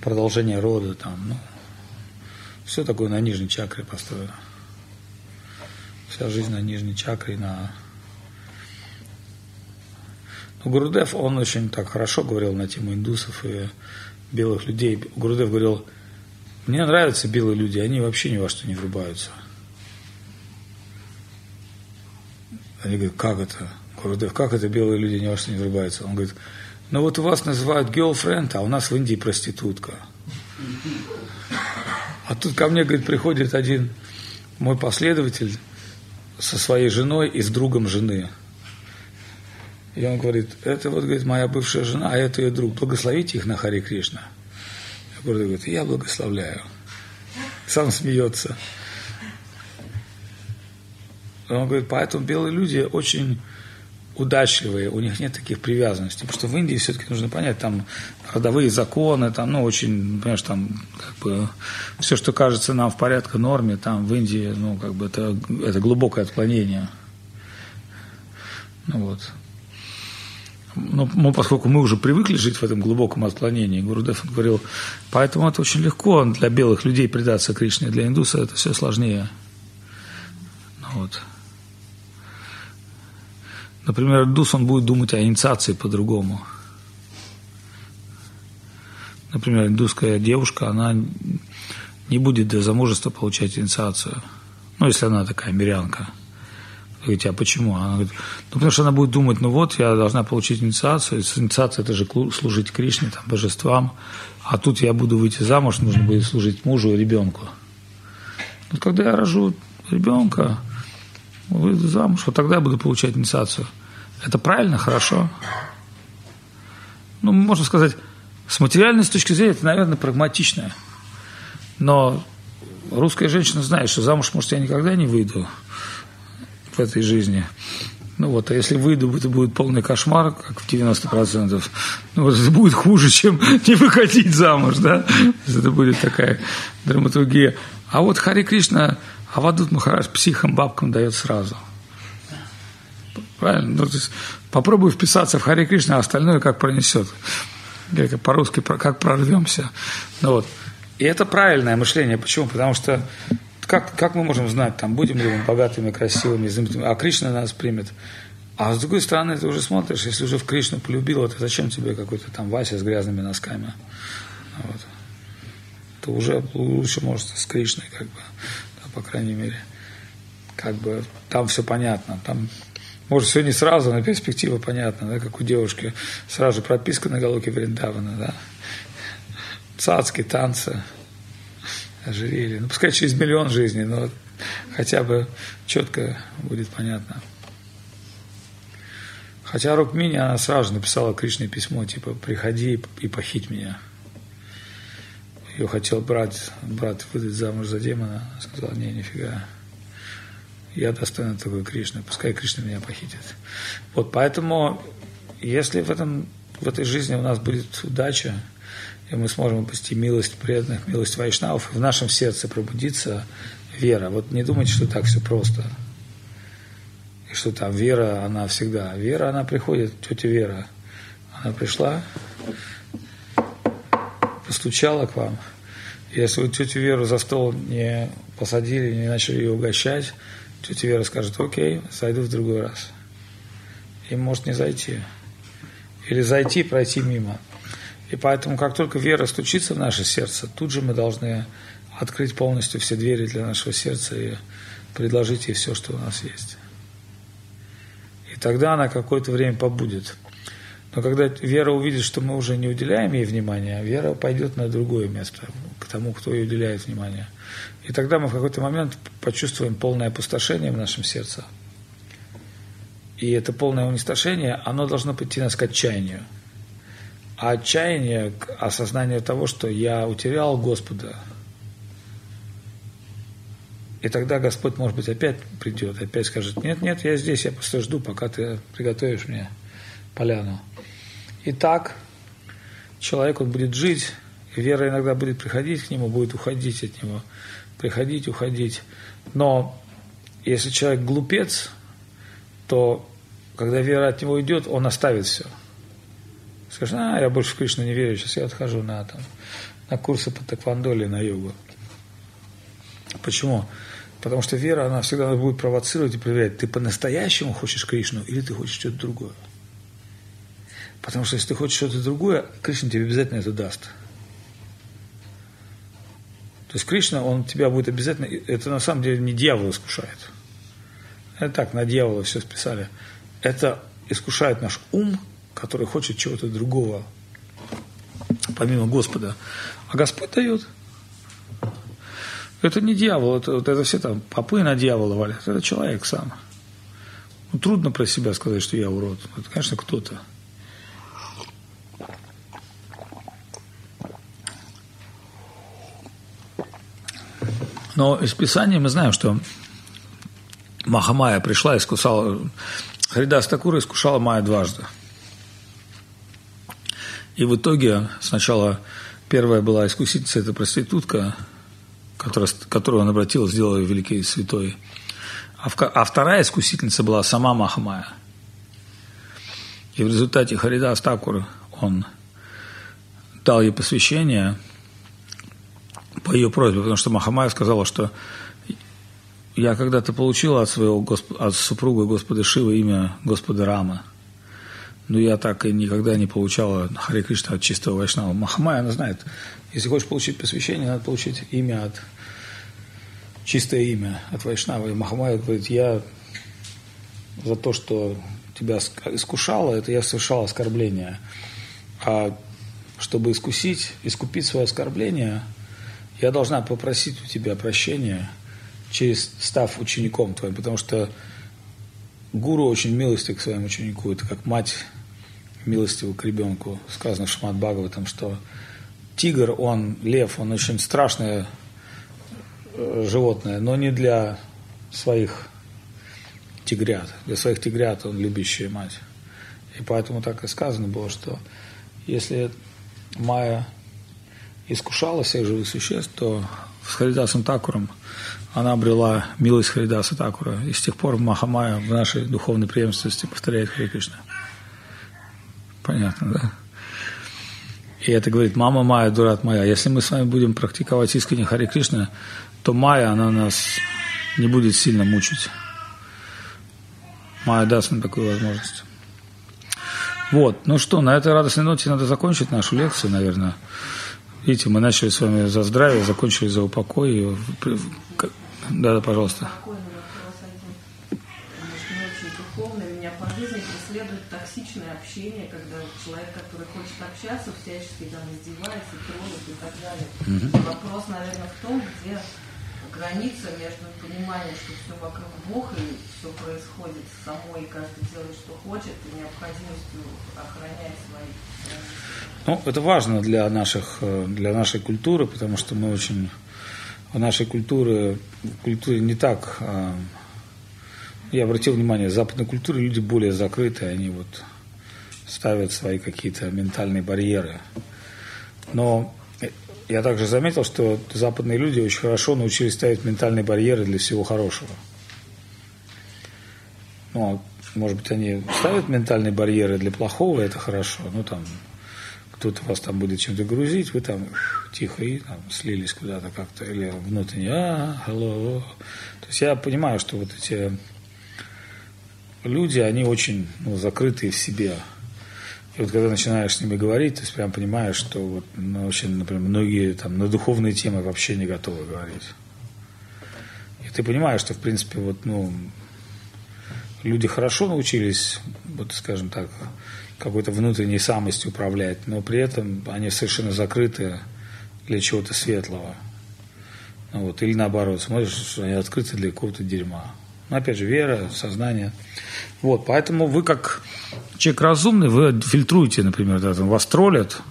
продолжение рода там, ну, все такое на нижней чакре построено. Вся жизнь на нижней чакре, на... Ну, Гурудев, он очень так хорошо говорил на тему индусов и белых людей. Гурудев говорил, мне нравятся белые люди, они вообще ни во что не врубаются. Они говорят, как это? Гурудев, как это белые люди ни во что не врубаются? Он говорит, ну вот у вас называют girlfriend, а у нас в Индии проститутка. А тут ко мне, говорит, приходит один мой последователь со своей женой и с другом жены. И он говорит, это вот, говорит, моя бывшая жена, а это ее друг. Благословите их на Хари Кришна. Я говорю, я благословляю. Сам смеется. Он говорит, поэтому белые люди очень удачливые, у них нет таких привязанностей. Потому что в Индии все-таки нужно понять, там родовые законы, там, ну, очень, понимаешь, там, как бы, все, что кажется нам в порядке норме, там, в Индии, ну, как бы, это, это глубокое отклонение. Ну, вот. Ну, ну, поскольку мы уже привыкли жить в этом глубоком отклонении, Гурудев говорил, поэтому это очень легко для белых людей предаться Кришне, для индуса это все сложнее. Ну, вот. Например, индус, он будет думать о инициации по-другому. Например, индусская девушка, она не будет до замужества получать инициацию. Ну, если она такая мирянка – Говорите, а почему? Она говорит, ну, потому что она будет думать, ну вот, я должна получить инициацию. Инициация – это же служить Кришне, там, божествам. А тут я буду выйти замуж, нужно будет служить мужу и ребенку. Вот когда я рожу ребенка, выйду замуж, вот тогда я буду получать инициацию. Это правильно, хорошо? Ну, можно сказать, с материальной точки зрения это, наверное, прагматично. Но русская женщина знает, что замуж, может, я никогда не выйду в этой жизни. Ну вот, а если выйду, это будет полный кошмар, как в 90%. Ну вот это будет хуже, чем не выходить замуж, да? Это будет такая драматургия. А вот Хари Кришна, Авадут Махараш психам, бабкам дает сразу. Правильно? Ну, то есть попробуй вписаться в Хари Кришна, а остальное как пронесет. По-русски, как прорвемся. Ну, вот. И это правильное мышление. Почему? Потому что как, как мы можем знать, там, будем ли мы богатыми, красивыми, знаменитыми, а Кришна нас примет. А с другой стороны, ты уже смотришь, если уже в Кришну полюбил, то зачем тебе какой-то там Вася с грязными носками? Вот. То уже лучше, может, с Кришной, как бы, по крайней мере. Как бы там все понятно. Там, может, все не сразу, но перспектива понятна, да, как у девушки. Сразу прописка на головке Вриндавана, да. Цацки, танцы ожерелье. Ну, пускай через миллион жизней, но хотя бы четко будет понятно. Хотя Рукмини, она сразу написала Кришне письмо, типа, приходи и похить меня. Ее хотел брать, брат выдать замуж за демона. Она сказала, не, нифига. Я достойна такой Кришны, пускай Кришна меня похитит. Вот поэтому, если в, этом, в этой жизни у нас будет удача, и мы сможем обрести милость преданных, милость вайшнавов, в нашем сердце пробудится вера. Вот не думайте, что так все просто. И что там вера, она всегда. Вера, она приходит, тетя Вера. Она пришла, постучала к вам. Если тетю Веру за стол не посадили, не начали ее угощать, тетя Вера скажет, окей, зайду в другой раз. И может не зайти. Или зайти, пройти мимо. И поэтому, как только вера стучится в наше сердце, тут же мы должны открыть полностью все двери для нашего сердца и предложить ей все, что у нас есть. И тогда она какое-то время побудет. Но когда вера увидит, что мы уже не уделяем ей внимания, вера пойдет на другое место, к тому, кто ей уделяет внимание. И тогда мы в какой-то момент почувствуем полное опустошение в нашем сердце. И это полное уничтожение, оно должно прийти нас к отчаянию а отчаяние к осознанию того, что я утерял Господа. И тогда Господь, может быть, опять придет, опять скажет, нет, нет, я здесь, я просто жду, пока ты приготовишь мне поляну. И так человек, он будет жить, вера иногда будет приходить к нему, будет уходить от него, приходить, уходить. Но если человек глупец, то когда вера от него идет, он оставит все – Скажешь, а, я больше в Кришну не верю, сейчас я отхожу на, там, на курсы по тэквондо или на йогу. Почему? Потому что вера, она всегда будет провоцировать и проверять, ты по-настоящему хочешь Кришну или ты хочешь что-то другое. Потому что если ты хочешь что-то другое, Кришна тебе обязательно это даст. То есть Кришна, он тебя будет обязательно... Это на самом деле не дьявол искушает. Это так, на дьявола все списали. Это искушает наш ум, который хочет чего-то другого, помимо Господа. А Господь дает. Это не дьявол, это, вот это все там попы на дьявола валят. Это человек сам. Ну, трудно про себя сказать, что я урод. Это, конечно, кто-то. Но из Писания мы знаем, что Махамая пришла и искусала, Харидас Такура искушала Майя дважды. И в итоге сначала первая была искусительница, это проститутка, которая, которую он обратил, сделал ее великой святой. А, а вторая искусительница была сама Махамая. И в результате Харидас Такур, он дал ей посвящение по ее просьбе, потому что Махамая сказала, что я когда-то получил от своего госп... от супруга Господа Шива имя Господа Рама. Но я так и никогда не получала Хари Кришна от чистого Вайшнава. Махамая, она знает, если хочешь получить посвящение, надо получить имя от чистое имя от Вайшнава. И Махамая говорит, я за то, что тебя искушала, это я совершал оскорбление. А чтобы искусить, искупить свое оскорбление, я должна попросить у тебя прощения, через став учеником твоим, потому что гуру очень милостив к своему ученику. Это как мать милостиву к ребенку. Сказано в Шмат Бхагаватам, что тигр, он, лев, он очень страшное э, животное, но не для своих тигрят. Для своих тигрят он любящая мать. И поэтому так и сказано было, что если Майя искушала всех живых существ, то с Харидасом Такуром она обрела милость Харидаса Такура. И с тех пор Махамая в нашей духовной преемственности повторяет Хари Кришна. Понятно, да? И это говорит, мама Майя, дурат моя. Если мы с вами будем практиковать искренне Хари Кришна, то Майя, она нас не будет сильно мучить. Майя даст нам такую возможность. Вот, ну что, на этой радостной ноте надо закончить нашу лекцию, наверное. Видите, мы начали с вами за здравие, закончили за упокой. Да, да, пожалуйста. токсичное общение, когда человек, который хочет общаться, всячески там издевается, троллит и так далее. Вопрос, наверное, в том, где граница между пониманием, что все вокруг Бог и все происходит само, и каждый делает, что хочет, и необходимостью охранять свои Ну, это важно для, наших, э, для нашей культуры, потому что мы очень... В нашей культуре, культуре не так... А, я обратил внимание, в западной культуре люди более закрытые, они вот ставят свои какие-то ментальные барьеры. Но я также заметил, что западные люди очень хорошо научились ставить ментальные барьеры для всего хорошего. Ну, а, может быть, они ставят ментальные барьеры для плохого, это хорошо. Ну, там, кто-то вас там будет чем-то грузить, вы там тихо и там, слились куда-то как-то, или внутренне, а, hello. То есть я понимаю, что вот эти люди, они очень ну, закрытые в себе. И вот когда начинаешь с ними говорить, ты прям понимаешь, что вот, ну, очень, например, многие там на духовные темы вообще не готовы говорить. И ты понимаешь, что, в принципе, вот, ну, люди хорошо научились, вот, скажем так, какой-то внутренней самостью управлять, но при этом они совершенно закрыты для чего-то светлого. Ну, вот, или наоборот, смотришь, что они открыты для какого-то дерьма. Но опять же, вера, сознание. Вот, поэтому вы как человек разумный, вы фильтруете, например, да, там, вас троллят,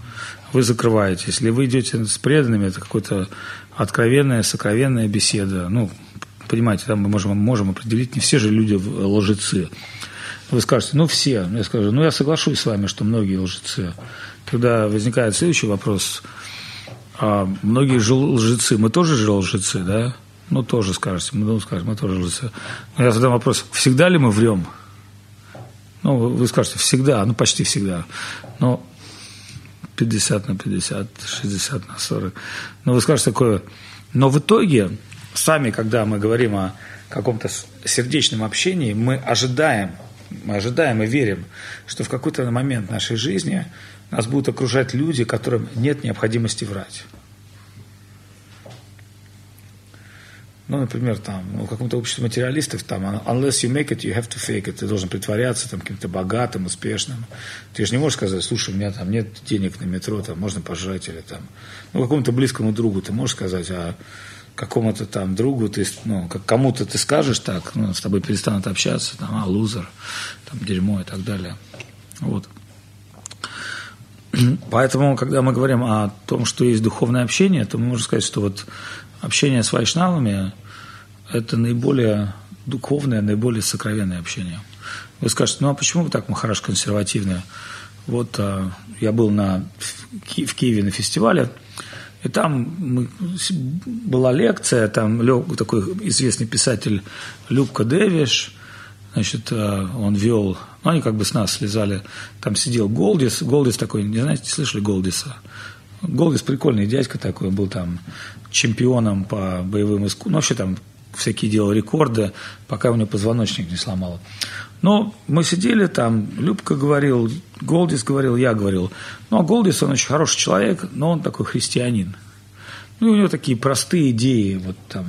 вы закрываете. Если вы идете с преданными, это какая-то откровенная, сокровенная беседа. Ну, понимаете, там мы можем, можем определить, не все же люди лжецы. Вы скажете, ну все. Я скажу, ну я соглашусь с вами, что многие лжецы. Когда возникает следующий вопрос, а многие же лжецы, мы тоже же лжецы, да? Ну, тоже скажете, мы, ну, скажем, мы тоже лжецы. Но я задам вопрос, всегда ли мы врем? Ну, вы скажете, всегда, ну, почти всегда. Но 50 на 50, 60 на 40. Но вы скажете такое, но в итоге, сами, когда мы говорим о каком-то сердечном общении, мы ожидаем, мы ожидаем и верим, что в какой-то момент нашей жизни нас будут окружать люди, которым нет необходимости врать. Ну, например, там, ну, в каком-то обществе материалистов, там, unless you make it, you have to fake it. Ты должен притворяться там каким-то богатым, успешным. Ты же не можешь сказать, слушай, у меня там нет денег на метро, там, можно пожрать или там. Ну, какому-то близкому другу ты можешь сказать, а какому-то там другу ты, ну, как кому-то ты скажешь так, ну, с тобой перестанут общаться, там, а, лузер, там, дерьмо и так далее. Вот. Поэтому, когда мы говорим о том, что есть духовное общение, то мы можем сказать, что вот общение с вайшнавами – это наиболее духовное, наиболее сокровенное общение. Вы скажете, ну а почему вы так, Махараш, консервативные? Вот а, я был на, в Киеве на фестивале, и там была лекция, там Лёг, такой известный писатель Любка Девиш, значит, а, он вел, ну, они как бы с нас слезали, там сидел Голдис, Голдис такой, не знаете, слышали Голдиса? Голдис прикольный дядька такой, был там чемпионом по боевым искусствам, ну, вообще там всякие делал рекорды, пока у него позвоночник не сломало. Но мы сидели там, Любка говорил, Голдис говорил, я говорил. Ну, а Голдис, он очень хороший человек, но он такой христианин. Ну, у него такие простые идеи, вот там,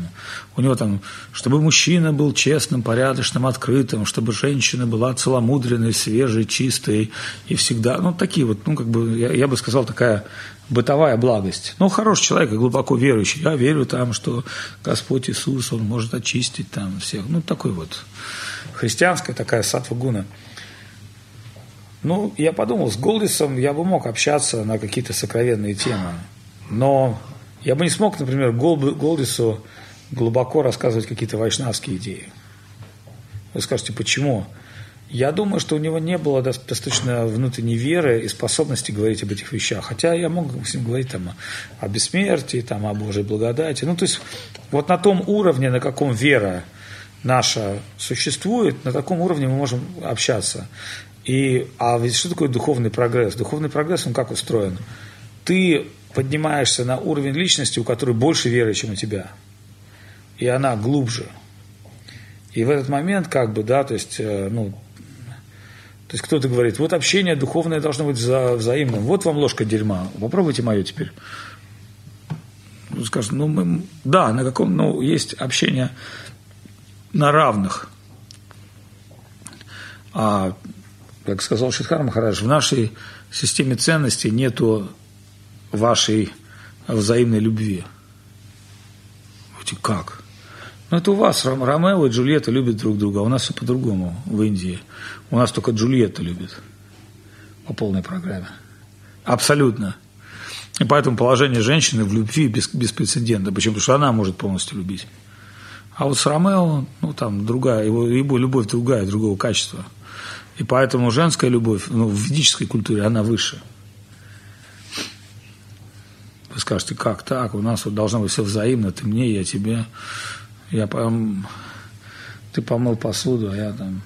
у него там, чтобы мужчина был честным, порядочным, открытым, чтобы женщина была целомудренной, свежей, чистой и всегда, ну, такие вот, ну, как бы, я, я бы сказал, такая бытовая благость. Ну, хороший человек и глубоко верующий. Я верю там, что Господь Иисус, Он может очистить там всех. Ну, такой вот христианская такая сатва-гуна. Ну, я подумал, с Голдисом я бы мог общаться на какие-то сокровенные темы. Но я бы не смог, например, Голдису глубоко рассказывать какие-то вайшнавские идеи. Вы скажете, почему? Я думаю, что у него не было достаточно внутренней веры и способности говорить об этих вещах. Хотя я мог с ним говорить там, о бессмертии, там, о Божьей благодати. Ну, то есть, вот на том уровне, на каком вера наша существует, на таком уровне мы можем общаться. И, а ведь что такое духовный прогресс? Духовный прогресс, он как устроен? Ты поднимаешься на уровень личности, у которой больше веры, чем у тебя. И она глубже. И в этот момент, как бы, да, то есть, э, ну, то есть кто-то говорит, вот общение духовное должно быть вза- взаимным. Вот вам ложка дерьма. Попробуйте мое теперь. Скажут, ну, мы, да, на каком, ну, есть общение на равных. А, как сказал Шидхар Махарадж, в нашей системе ценностей нету вашей взаимной любви. Эти как? Ну, это у вас Ромео и Джульетта любят друг друга, а у нас все по-другому в Индии. У нас только Джульетта любит по полной программе. Абсолютно. И поэтому положение женщины в любви без, беспрецедентно. Почему? Потому что она может полностью любить. А вот с Ромео, ну, там другая, его, его любовь другая, другого качества. И поэтому женская любовь, ну, в ведической культуре она выше – вы скажете, как так? У нас вот должно быть все взаимно, ты мне, я тебе. Я пом... Ты помыл посуду, а я там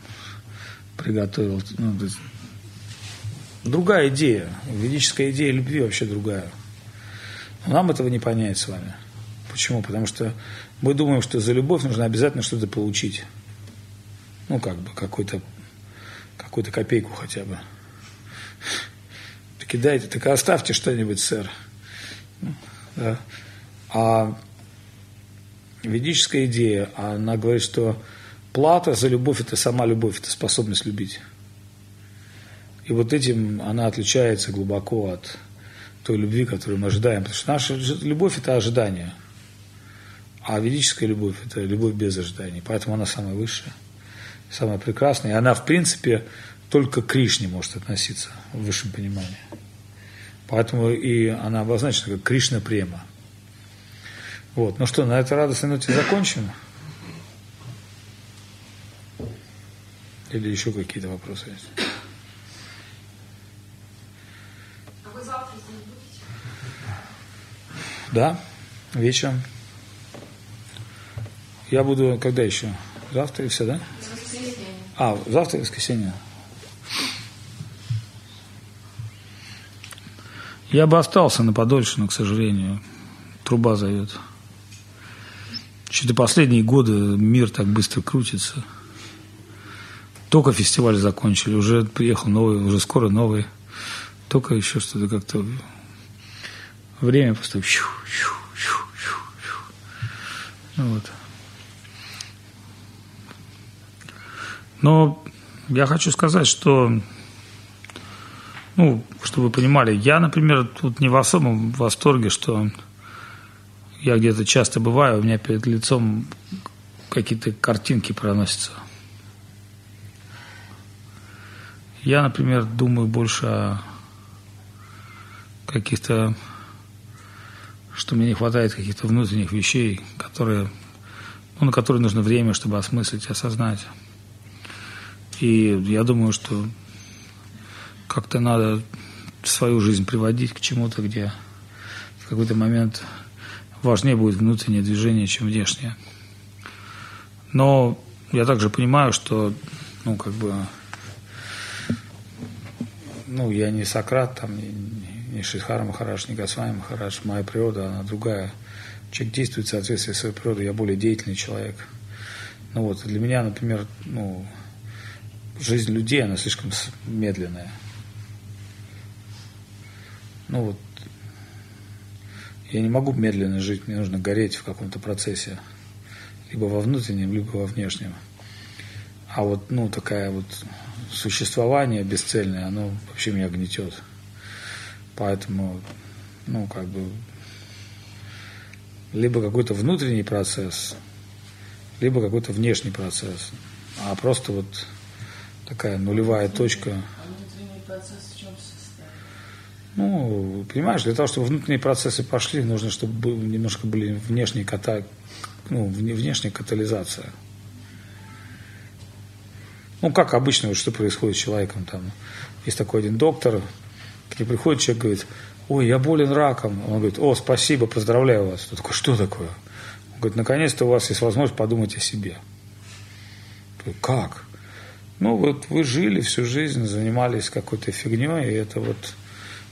приготовил. Ну, есть... Другая идея. Ведическая идея любви вообще другая. Но нам этого не понять с вами. Почему? Потому что мы думаем, что за любовь нужно обязательно что-то получить. Ну, как бы, какую-то копейку хотя бы. Так и дайте, так оставьте что-нибудь, сэр. Да. А ведическая идея, она говорит, что плата за любовь – это сама любовь, это способность любить. И вот этим она отличается глубоко от той любви, которую мы ожидаем. Потому что наша любовь – это ожидание. А ведическая любовь – это любовь без ожиданий. Поэтому она самая высшая, самая прекрасная. И она, в принципе, только к Кришне может относиться в высшем понимании. Поэтому и она обозначена как Кришна Према. Вот. Ну что, на этой радостной ноте закончим? Или еще какие-то вопросы есть? А вы завтра здесь будете? Да, вечером. Я буду когда еще? Завтра и все, да? А, завтра и воскресенье. Я бы остался на подольше, но, к сожалению, труба зовет. Что-то последние годы мир так быстро крутится. Только фестиваль закончили, уже приехал новый, уже скоро новый. Только еще что-то как-то время просто ну, вот. Но я хочу сказать, что ну, чтобы вы понимали, я, например, тут не в особом восторге, что я где-то часто бываю, у меня перед лицом какие-то картинки проносятся. Я, например, думаю больше о каких-то, что мне не хватает каких-то внутренних вещей, которые ну, на который нужно время, чтобы осмыслить, осознать. И я думаю, что как-то надо свою жизнь приводить к чему-то, где в какой-то момент важнее будет внутреннее движение, чем внешнее. Но я также понимаю, что, ну, как бы, ну, я не Сократ, там, не, не Шидхара Махараш, не Госвами Махараш, моя природа, она другая. Человек действует в соответствии с своей природой, я более деятельный человек. Ну вот, для меня, например, ну, жизнь людей, она слишком медленная. Ну вот, я не могу медленно жить, мне нужно гореть в каком-то процессе. Либо во внутреннем, либо во внешнем. А вот, ну, такая вот существование бесцельное, оно вообще меня гнетет. Поэтому, ну, как бы, либо какой-то внутренний процесс, либо какой-то внешний процесс. А просто вот такая нулевая точка. Ну, понимаешь, для того, чтобы внутренние процессы пошли, нужно, чтобы немножко были внешние ката... ну, внешняя катализация. Ну, как обычно, вот что происходит с человеком там. Есть такой один доктор, к нему приходит человек, говорит, ой, я болен раком. Он говорит, о, спасибо, поздравляю вас. Он такой, что такое? Он говорит, наконец-то у вас есть возможность подумать о себе. Говорю, как? Ну, вот вы жили всю жизнь, занимались какой-то фигней, и это вот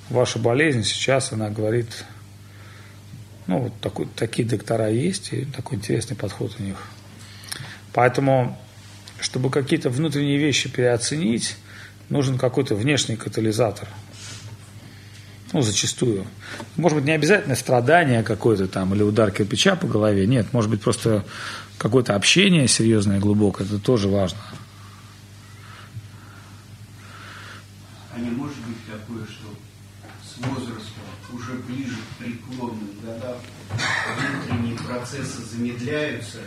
ваша болезнь сейчас, она говорит, ну, вот такой, такие доктора есть, и такой интересный подход у них. Поэтому, чтобы какие-то внутренние вещи переоценить, нужен какой-то внешний катализатор. Ну, зачастую. Может быть, не обязательно страдание какое-то там или удар кирпича по голове. Нет, может быть, просто какое-то общение серьезное, глубокое. Это тоже важно. А не может быть такое, что с возрастом, уже ближе к преклонным годам, внутренние процессы замедляются,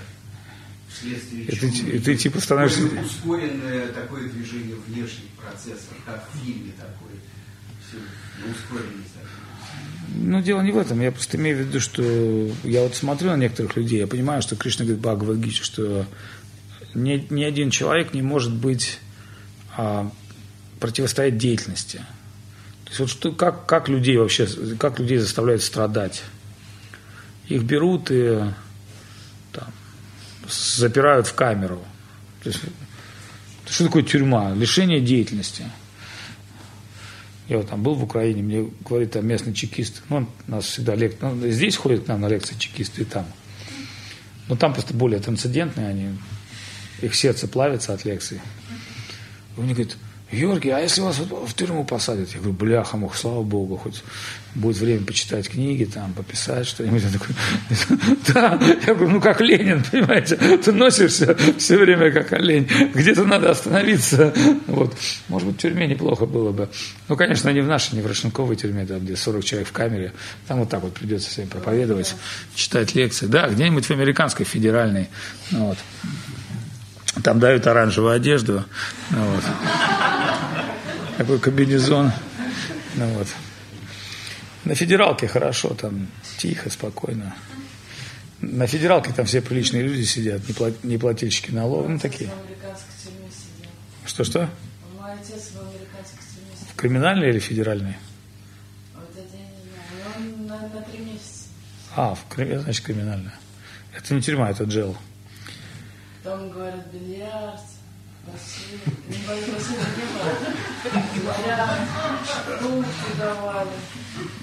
вследствие И чего и ты типа становишься... Ускоренное такое движение внешних процессов, как в фильме такое, все на ускоренность. Ну, дело не в этом. Я просто имею в виду, что я вот смотрю на некоторых людей, я понимаю, что Кришна говорит Бхагавадгите, что ни, ни один человек не может быть а, противостоять деятельности. То есть вот что, как, как людей вообще, как людей заставляют страдать? Их берут и запирают в камеру. То есть, что такое тюрьма? Лишение деятельности. Я вот там был в Украине, мне говорит там местный чекист, ну, он нас всегда лек... ну, здесь ходит к нам на лекции чекисты и там. Но там просто более трансцендентные, они, их сердце плавится от лекций. Он мне говорит, Георгий, а если вас в тюрьму посадят? Я говорю, бляха, мох, слава богу, хоть будет время почитать книги, там, пописать что-нибудь. Я такой, да, я говорю, ну как Ленин, понимаете, ты носишься все время как олень, где-то надо остановиться. Вот. Может быть, в тюрьме неплохо было бы. Ну, конечно, не в нашей, не в Рощенковой тюрьме, там, где 40 человек в камере, там вот так вот придется всем проповедовать, читать лекции. Да, где-нибудь в американской федеральной. Ну, вот. Там дают оранжевую одежду. Ну, вот. Такой комбинезон. Ну, вот. На федералке хорошо, там тихо, спокойно. На федералке там все приличные люди сидят, не, плат, не плательщики налогов, ну такие. Что-что? В криминальной или федеральной? А, в, значит криминальная. Это не тюрьма, это джел. Там, говорят, бильярд, бассейн. Не было. Бильярд, фрукты давали,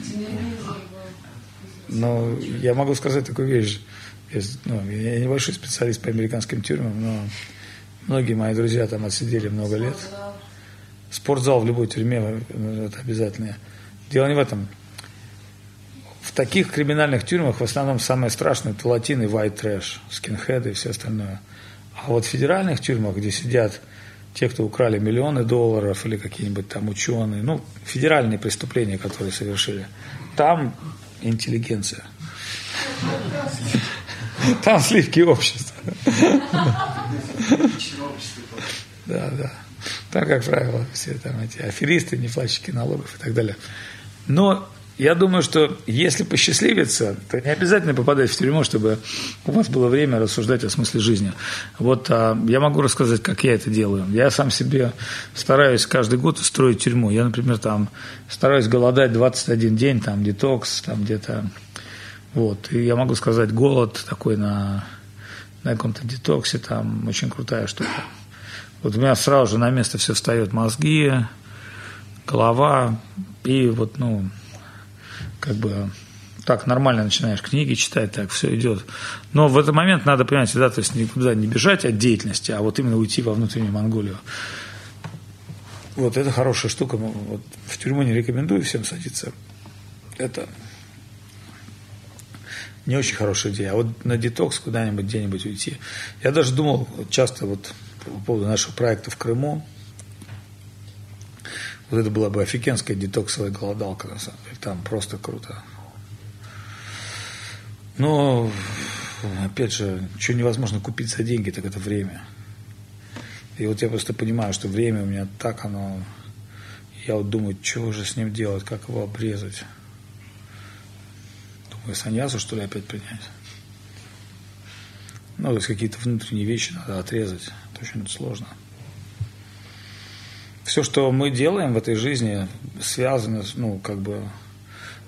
телевизор был. Но я могу сказать такую вещь. Я, ну, я небольшой специалист по американским тюрьмам, но многие мои друзья там отсидели много лет. Спортзал. Спортзал в любой тюрьме э, это обязательно. Дело не в этом. В таких криминальных тюрьмах в основном самое страшное это латины, white trash, скинхеды и все остальное. А вот в федеральных тюрьмах, где сидят те, кто украли миллионы долларов или какие-нибудь там ученые, ну, федеральные преступления, которые совершили, там интеллигенция. Там сливки общества. Да, да. Там, как правило, все там эти аферисты, неплательщики налогов и так далее. Но я думаю, что если посчастливится, то не обязательно попадать в тюрьму, чтобы у вас было время рассуждать о смысле жизни. Вот а, я могу рассказать, как я это делаю. Я сам себе стараюсь каждый год устроить тюрьму. Я, например, там стараюсь голодать 21 день, там детокс, там где-то. Вот. И я могу сказать, голод такой на, на каком-то детоксе, там очень крутая штука. Вот у меня сразу же на место все встает мозги, голова, и вот, ну, как бы так нормально начинаешь книги читать, так все идет. Но в этот момент надо понимать, да, то есть никуда не бежать от деятельности, а вот именно уйти во внутреннюю Монголию. Вот это хорошая штука. Вот в тюрьму не рекомендую всем садиться. Это не очень хорошая идея. А вот на детокс куда-нибудь где-нибудь уйти. Я даже думал часто вот по поводу нашего проекта в Крыму, вот это была бы офигенская детоксовая голодалка, на самом деле. Там просто круто. Но, опять же, что невозможно купить за деньги, так это время. И вот я просто понимаю, что время у меня так оно... Я вот думаю, что же с ним делать, как его обрезать. Думаю, саньясу, что ли, опять принять. Ну, то есть какие-то внутренние вещи надо отрезать. Это очень сложно все, что мы делаем в этой жизни, связано, ну, как бы,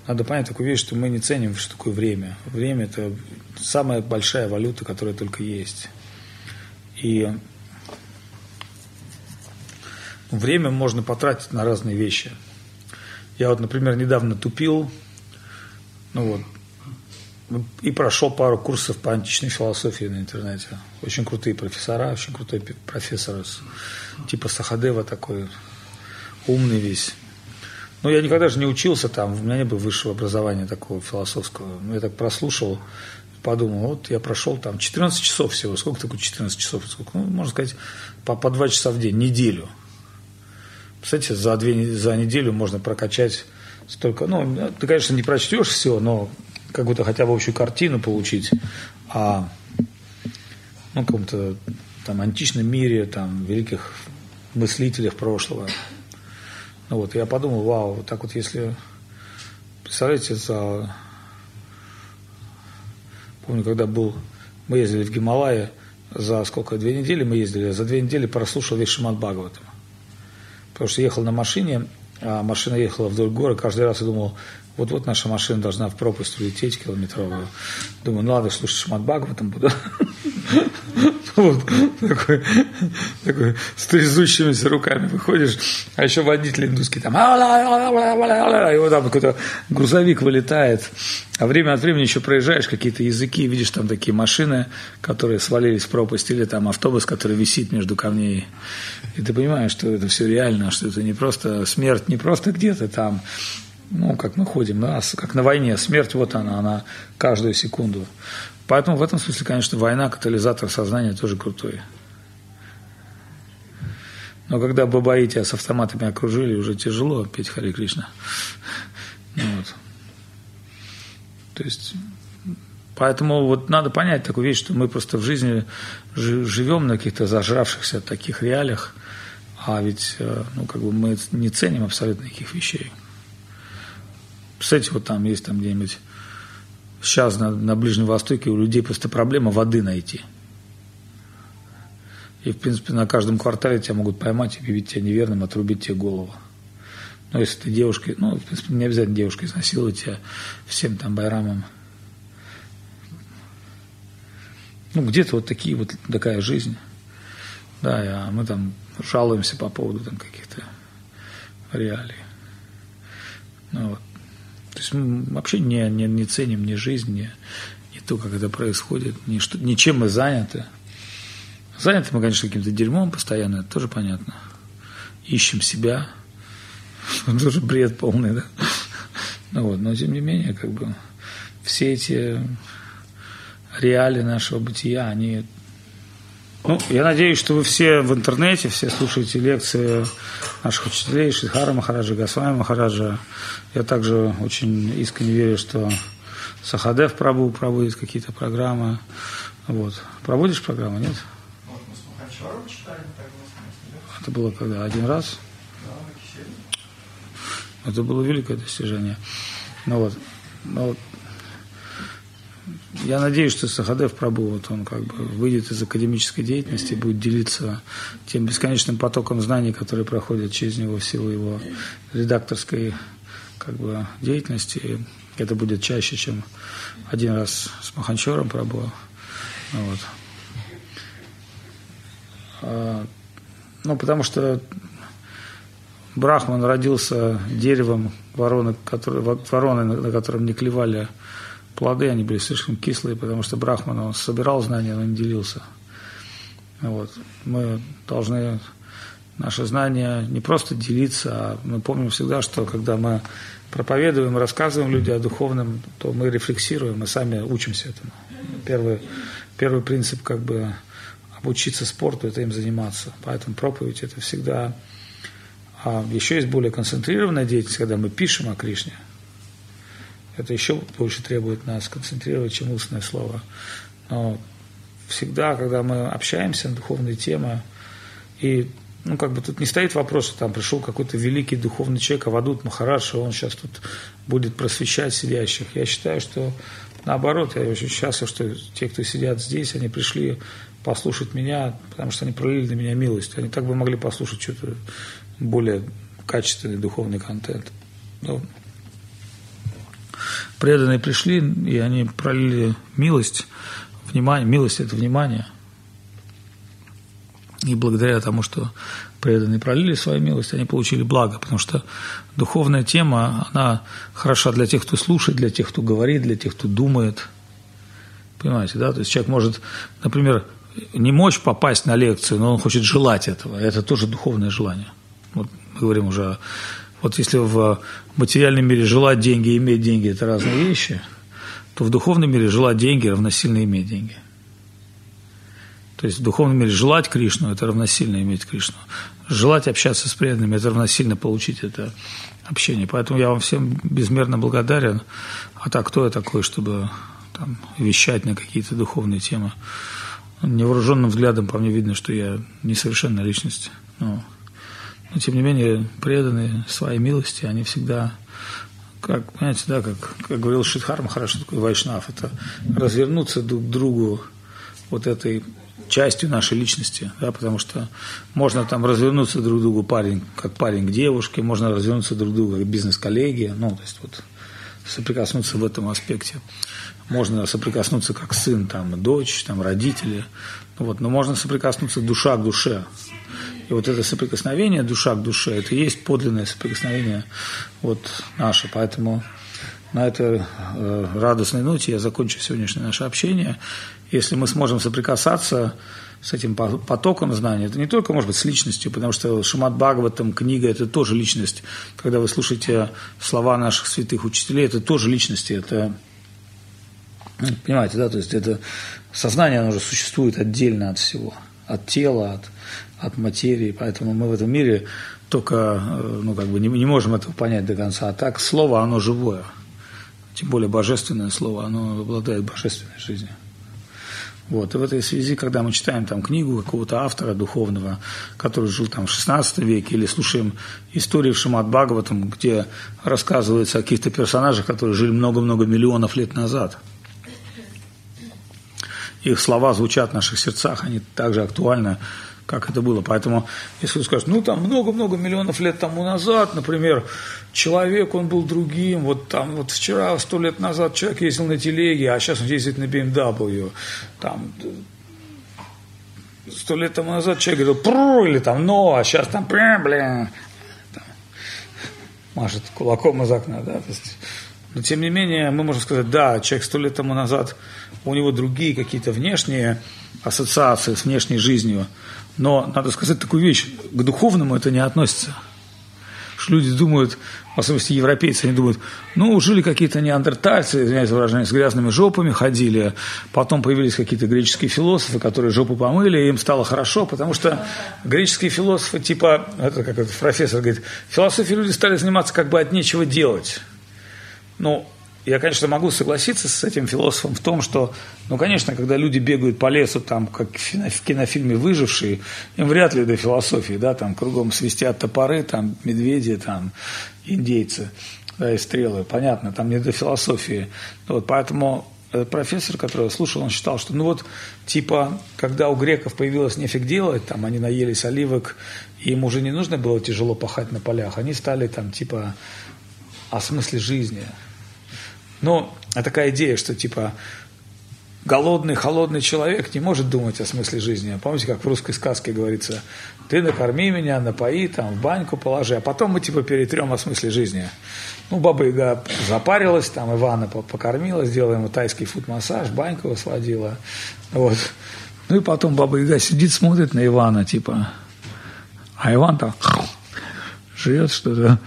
надо понять такую вещь, что мы не ценим, что такое время. Время – это самая большая валюта, которая только есть. И время можно потратить на разные вещи. Я вот, например, недавно тупил, ну вот, и прошел пару курсов по античной философии на интернете. Очень крутые профессора, очень крутой профессор типа Сахадева такой, умный весь. Но я никогда же не учился там, у меня не было высшего образования такого философского. Ну, я так прослушал, подумал, вот я прошел там 14 часов всего. Сколько такое 14 часов? Сколько? Ну, можно сказать, по, по 2 часа в день, неделю. Кстати, за, две, за неделю можно прокачать столько. Ну, ты, конечно, не прочтешь все, но какую-то хотя бы общую картину получить о ну, каком-то там античном мире, там, великих мыслителях прошлого. Ну вот, я подумал, вау, вот так вот если, представляете, за, помню, когда был, мы ездили в Гималае, за сколько, две недели мы ездили, за две недели прослушал весь Шимат Бхагаватам. Потому что ехал на машине, а машина ехала вдоль горы, каждый раз я думал, вот-вот наша машина должна в пропасть улететь километровую. Думаю, ну ладно, слушай, Шимат Бхагаватам буду. Вот, такой, такой с трясущимися руками выходишь, а еще водитель индусский там, вот там какой-то грузовик вылетает, а время от времени еще проезжаешь какие-то языки, видишь там такие машины, которые свалились в пропасть, или там автобус, который висит между камней, и ты понимаешь, что это все реально, что это не просто смерть, не просто где-то там, ну, как мы ходим, да, как на войне, смерть вот она, она каждую секунду. Поэтому в этом смысле, конечно, война, катализатор сознания тоже крутой. Но когда бабаи тебя с автоматами окружили, уже тяжело петь Хари Кришна. Ну вот. То есть, поэтому вот надо понять такую вещь, что мы просто в жизни живем на каких-то зажравшихся таких реалиях, а ведь э, ну, как бы мы не ценим абсолютно никаких вещей. Кстати, вот там есть там где-нибудь Сейчас на, на Ближнем Востоке у людей просто проблема воды найти. И, в принципе, на каждом квартале тебя могут поймать, объявить тебя неверным, отрубить тебе голову. Но если ты девушка, ну, в принципе, не обязательно девушка изнасиловать тебя всем там байрамом. Ну, где-то вот такие вот такая жизнь. Да, а мы там жалуемся по поводу там каких-то реалий. Ну, вот. То есть мы вообще не, не, не ценим ни жизнь, ни, ни то, как это происходит, ни, что, ни мы заняты. Заняты мы, конечно, каким-то дерьмом постоянно, это тоже понятно. Ищем себя. Тоже бред полный, да? Ну вот, но тем не менее, как бы все эти реалии нашего бытия, они ну, я надеюсь, что вы все в интернете, все слушаете лекции наших учителей, Шидхара Махараджа, Госвами Махараджа. Я также очень искренне верю, что Сахадев Прабу проводит какие-то программы. Вот. Проводишь программу, нет? Это было когда? Один раз? Это было великое достижение. Ну вот, ну, я надеюсь, что Сахадев Прабу, вот он как бы выйдет из академической деятельности будет делиться тем бесконечным потоком знаний, которые проходят через него в силу его редакторской как бы, деятельности. Это будет чаще, чем один раз с Маханчором Прабу. Вот. А, ну, потому что Брахман родился деревом вороны, который, вороны, на котором не клевали плоды, они были слишком кислые, потому что Брахман, он собирал знания, но не делился. Вот. Мы должны наши знания не просто делиться, а мы помним всегда, что когда мы проповедуем, рассказываем людям о духовном, то мы рефлексируем, мы сами учимся этому. Первый, первый принцип как бы обучиться спорту – это им заниматься. Поэтому проповедь – это всегда… А еще есть более концентрированная деятельность, когда мы пишем о Кришне – это еще больше требует нас концентрировать, чем устное слово. Но всегда, когда мы общаемся на духовные темы, и ну, как бы тут не стоит вопрос, что там пришел какой-то великий духовный человек, Авадут Махарадж, он сейчас тут будет просвещать сидящих. Я считаю, что наоборот, я очень счастлив, что те, кто сидят здесь, они пришли послушать меня, потому что они пролили на меня милость. Они так бы могли послушать что-то более качественный духовный контент. Ну, преданные пришли, и они пролили милость, внимание, милость – это внимание. И благодаря тому, что преданные пролили свою милость, они получили благо, потому что духовная тема, она хороша для тех, кто слушает, для тех, кто говорит, для тех, кто думает. Понимаете, да? То есть человек может, например, не мочь попасть на лекцию, но он хочет желать этого. Это тоже духовное желание. Вот мы говорим уже о вот если в материальном мире желать деньги и иметь деньги – это разные вещи, то в духовном мире желать деньги равносильно иметь деньги. То есть в духовном мире желать Кришну – это равносильно иметь Кришну. Желать общаться с преданными – это равносильно получить это общение. Поэтому я вам всем безмерно благодарен. А так, кто я такой, чтобы там, вещать на какие-то духовные темы? Невооруженным взглядом по мне видно, что я несовершенная личность. Но но тем не менее преданные своей милости, они всегда, как, понимаете, да, как, как говорил Шидхар хорошо такой вайшнав, это развернуться друг к другу вот этой частью нашей личности, да, потому что можно там развернуться друг к другу парень, как парень к девушке, можно развернуться друг к другу как бизнес-коллеги, ну, то есть вот соприкоснуться в этом аспекте. Можно соприкоснуться как сын, там, дочь, там, родители, вот, но можно соприкоснуться душа к душе, и вот это соприкосновение душа к душе, это и есть подлинное соприкосновение вот наше. Поэтому на этой э, радостной ноте я закончу сегодняшнее наше общение. Если мы сможем соприкасаться с этим потоком знаний, это не только, может быть, с личностью, потому что Шимат Бхагаватам, книга, это тоже личность. Когда вы слушаете слова наших святых учителей, это тоже личности, это Понимаете, да, то есть это сознание, оно уже существует отдельно от всего, от тела, от от материи, поэтому мы в этом мире только, э, ну, как бы не, не можем этого понять до конца. А так слово, оно живое. Тем более божественное слово, оно обладает божественной жизнью. Вот. И в этой связи, когда мы читаем там книгу какого-то автора духовного, который жил там в XVI веке, или слушаем истории в Шимат Бхагаватам, где рассказывается о каких-то персонажах, которые жили много-много миллионов лет назад. Их слова звучат в наших сердцах, они также актуальны как это было. Поэтому, если вы скажете, ну, там много-много миллионов лет тому назад, например, человек, он был другим, вот там, вот вчера, сто лет назад человек ездил на телеге, а сейчас он ездит на BMW, там, сто лет тому назад человек говорил, пру, или там, но, а сейчас там, блин, блин, там, машет кулаком из окна, да, то есть, но тем не менее, мы можем сказать, да, человек сто лет тому назад, у него другие какие-то внешние ассоциации с внешней жизнью, но надо сказать такую вещь, к духовному это не относится. Что люди думают, в особенности европейцы, они думают, ну, жили какие-то неандертальцы, извиняюсь выражение, с грязными жопами ходили, потом появились какие-то греческие философы, которые жопу помыли, и им стало хорошо, потому что греческие философы, типа, это как этот профессор говорит, философии люди стали заниматься как бы от нечего делать. Ну, я, конечно, могу согласиться с этим философом в том, что, ну, конечно, когда люди бегают по лесу, там, как в кинофильме «Выжившие», им вряд ли до философии, да, там кругом свистят топоры, там медведи, там индейцы. да, и стрелы. Понятно, там не до философии. Вот, поэтому этот профессор, который я слушал, он считал, что ну вот, типа, когда у греков появилось нефиг делать, там они наелись оливок, и им уже не нужно было тяжело пахать на полях, они стали там, типа, о смысле жизни. Ну, а такая идея, что, типа, голодный, холодный человек не может думать о смысле жизни. Помните, как в русской сказке говорится, ты накорми меня, напои, там, в баньку положи, а потом мы типа перетрем о смысле жизни. Ну, баба Яга запарилась, там Ивана покормила, сделала ему тайский фут-массаж, баньку его сводила. Вот. Ну и потом баба Яга сидит, смотрит на Ивана, типа, а Иван там жрет что-то.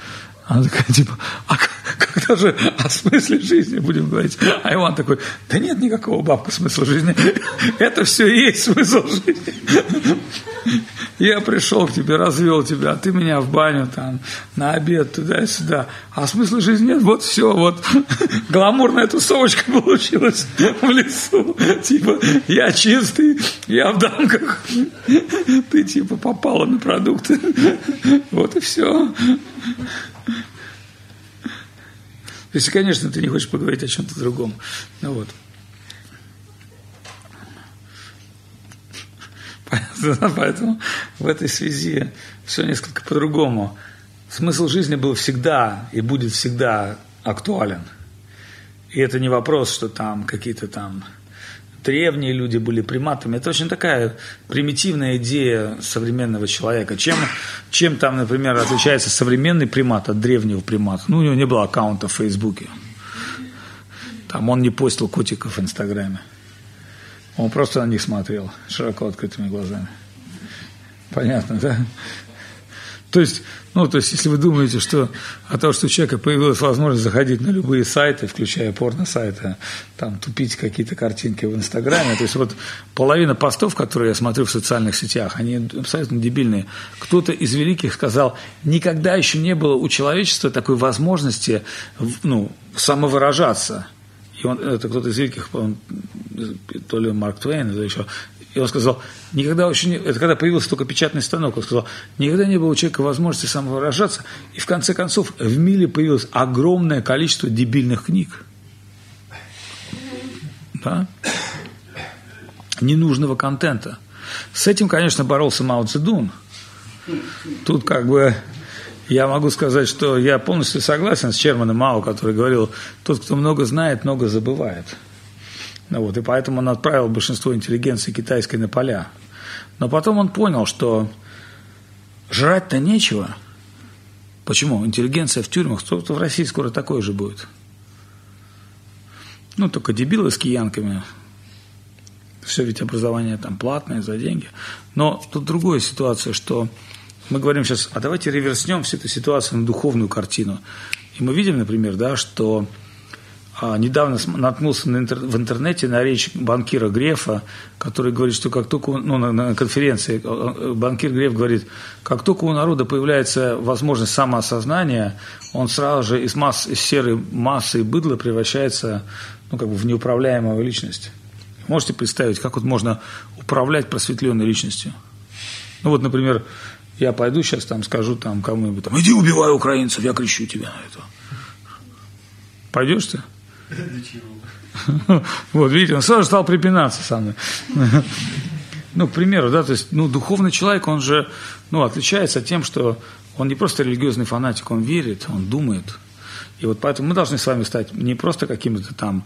Она такая, типа, а когда же о смысле жизни будем говорить? А Иван такой, да нет никакого бабка смысла жизни. Это все и есть смысл жизни. Я пришел к тебе, развел тебя, а ты меня в баню там, на обед, туда и сюда. А смысла жизни нет, вот все, вот гламурная тусовочка получилась в лесу. Типа, я чистый, я в дамках. Ты типа попала на продукты. Вот и все. Если, конечно, ты не хочешь поговорить о чем-то другом. Ну вот. Поэтому в этой связи все несколько по-другому. Смысл жизни был всегда и будет всегда актуален. И это не вопрос, что там какие-то там древние люди были приматами. Это очень такая примитивная идея современного человека. Чем, чем там, например, отличается современный примат от древнего примата? Ну, у него не было аккаунта в Фейсбуке. Там он не постил котиков в Инстаграме. Он просто на них смотрел широко открытыми глазами. Понятно, да? То есть, ну, то есть, если вы думаете, что от того, что у человека появилась возможность заходить на любые сайты, включая порно-сайты, там, тупить какие-то картинки в Инстаграме, то есть, вот половина постов, которые я смотрю в социальных сетях, они абсолютно дебильные. Кто-то из великих сказал, никогда еще не было у человечества такой возможности, ну, самовыражаться – и он, это кто-то из великих, он, то ли Марк Твейн, то еще, и он сказал, никогда очень, это когда появился только печатный станок, он сказал, никогда не было у человека возможности самовыражаться, и в конце концов в мире появилось огромное количество дебильных книг. Да? Ненужного контента. С этим, конечно, боролся Мао Цзэдун. Тут как бы я могу сказать, что я полностью согласен с Черманом Мао, который говорил, тот, кто много знает, много забывает. Вот, и поэтому он отправил большинство интеллигенции китайской на поля. Но потом он понял, что жрать-то нечего. Почему? Интеллигенция в тюрьмах, кто-то в России скоро такой же будет. Ну, только дебилы с киянками. Все ведь образование там платное, за деньги. Но тут другая ситуация, что мы говорим сейчас, а давайте реверснем всю эту ситуацию на духовную картину. И мы видим, например, да, что недавно наткнулся на интер, в интернете на речь банкира Грефа, который говорит, что как только ну, на, на конференции э, банкир Греф говорит, как только у народа появляется возможность самоосознания, он сразу же из, масс, из серой массы и быдла превращается ну, как бы в неуправляемую личность. Можете представить, как вот можно управлять просветленной личностью? Ну вот, например, я пойду сейчас там скажу там кому-нибудь, там, иди убивай украинцев, я кричу тебя на это. Пойдешь ты? Вот, видите, он сразу стал припинаться со мной. Ну, к примеру, да, то есть, ну, духовный человек, он же, ну, отличается тем, что он не просто религиозный фанатик, он верит, он думает. И вот поэтому мы должны с вами стать не просто какими-то там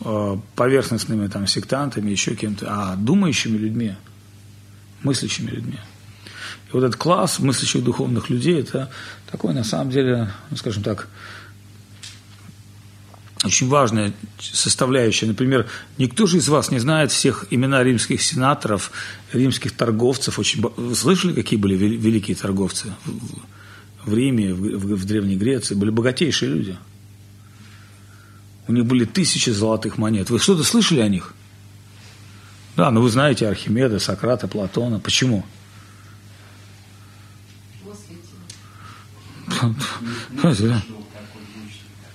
э, поверхностными там сектантами, еще кем-то, а думающими людьми, мыслящими людьми. И вот этот класс мыслящих духовных людей, это такой, на самом деле, ну, скажем так, очень важная составляющая. Например, никто же из вас не знает всех имена римских сенаторов, римских торговцев. Очень... Вы слышали, какие были великие торговцы в Риме, в, в Древней Греции? Были богатейшие люди. У них были тысячи золотых монет. Вы что-то слышали о них? Да, но вы знаете Архимеда, Сократа, Платона. Почему?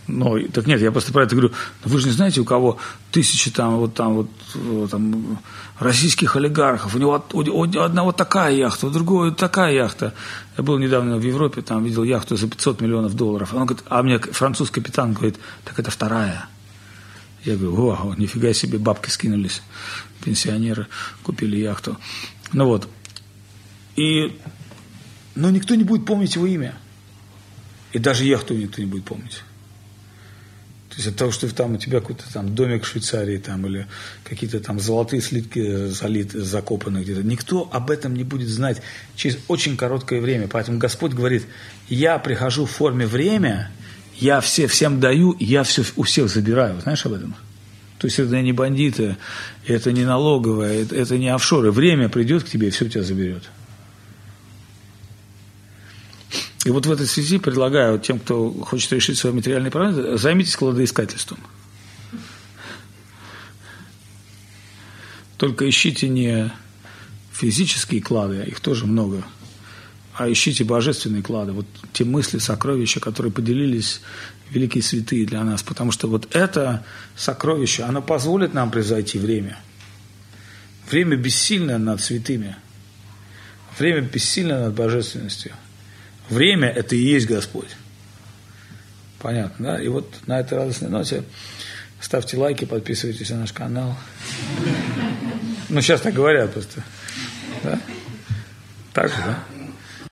Ну, так нет, я просто про это говорю. Но вы же не знаете, у кого тысячи там, вот там, вот, э, там, российских олигархов. У него у, у одного такая яхта, у другого такая яхта. Я был недавно в Европе, там видел яхту за 500 миллионов долларов. Он говорит, а мне французский капитан говорит, так это вторая. Я говорю, о, нифига себе, бабки скинулись. Пенсионеры купили яхту. Ну вот. И, но никто не будет помнить его имя. И даже яхту никто не будет помнить. То есть от того, что там у тебя какой-то там домик в Швейцарии там, или какие-то там золотые слитки залиты, закопаны где-то, никто об этом не будет знать через очень короткое время. Поэтому Господь говорит, я прихожу в форме время, я все, всем даю, я все у всех забираю. Знаешь об этом? То есть это не бандиты, это не налоговая, это, это не офшоры. Время придет к тебе и все у тебя заберет. И вот в этой связи предлагаю тем, кто хочет решить свои материальные проблемы, займитесь кладоискательством. Только ищите не физические клады, а их тоже много, а ищите божественные клады, вот те мысли, сокровища, которые поделились великие святые для нас, потому что вот это сокровище, оно позволит нам превзойти время. Время бессильно над святыми, время бессильно над божественностью – Время – это и есть Господь. Понятно, да? И вот на этой радостной ноте ставьте лайки, подписывайтесь на наш канал. Ну, сейчас так говорят просто. Да? Так же, да?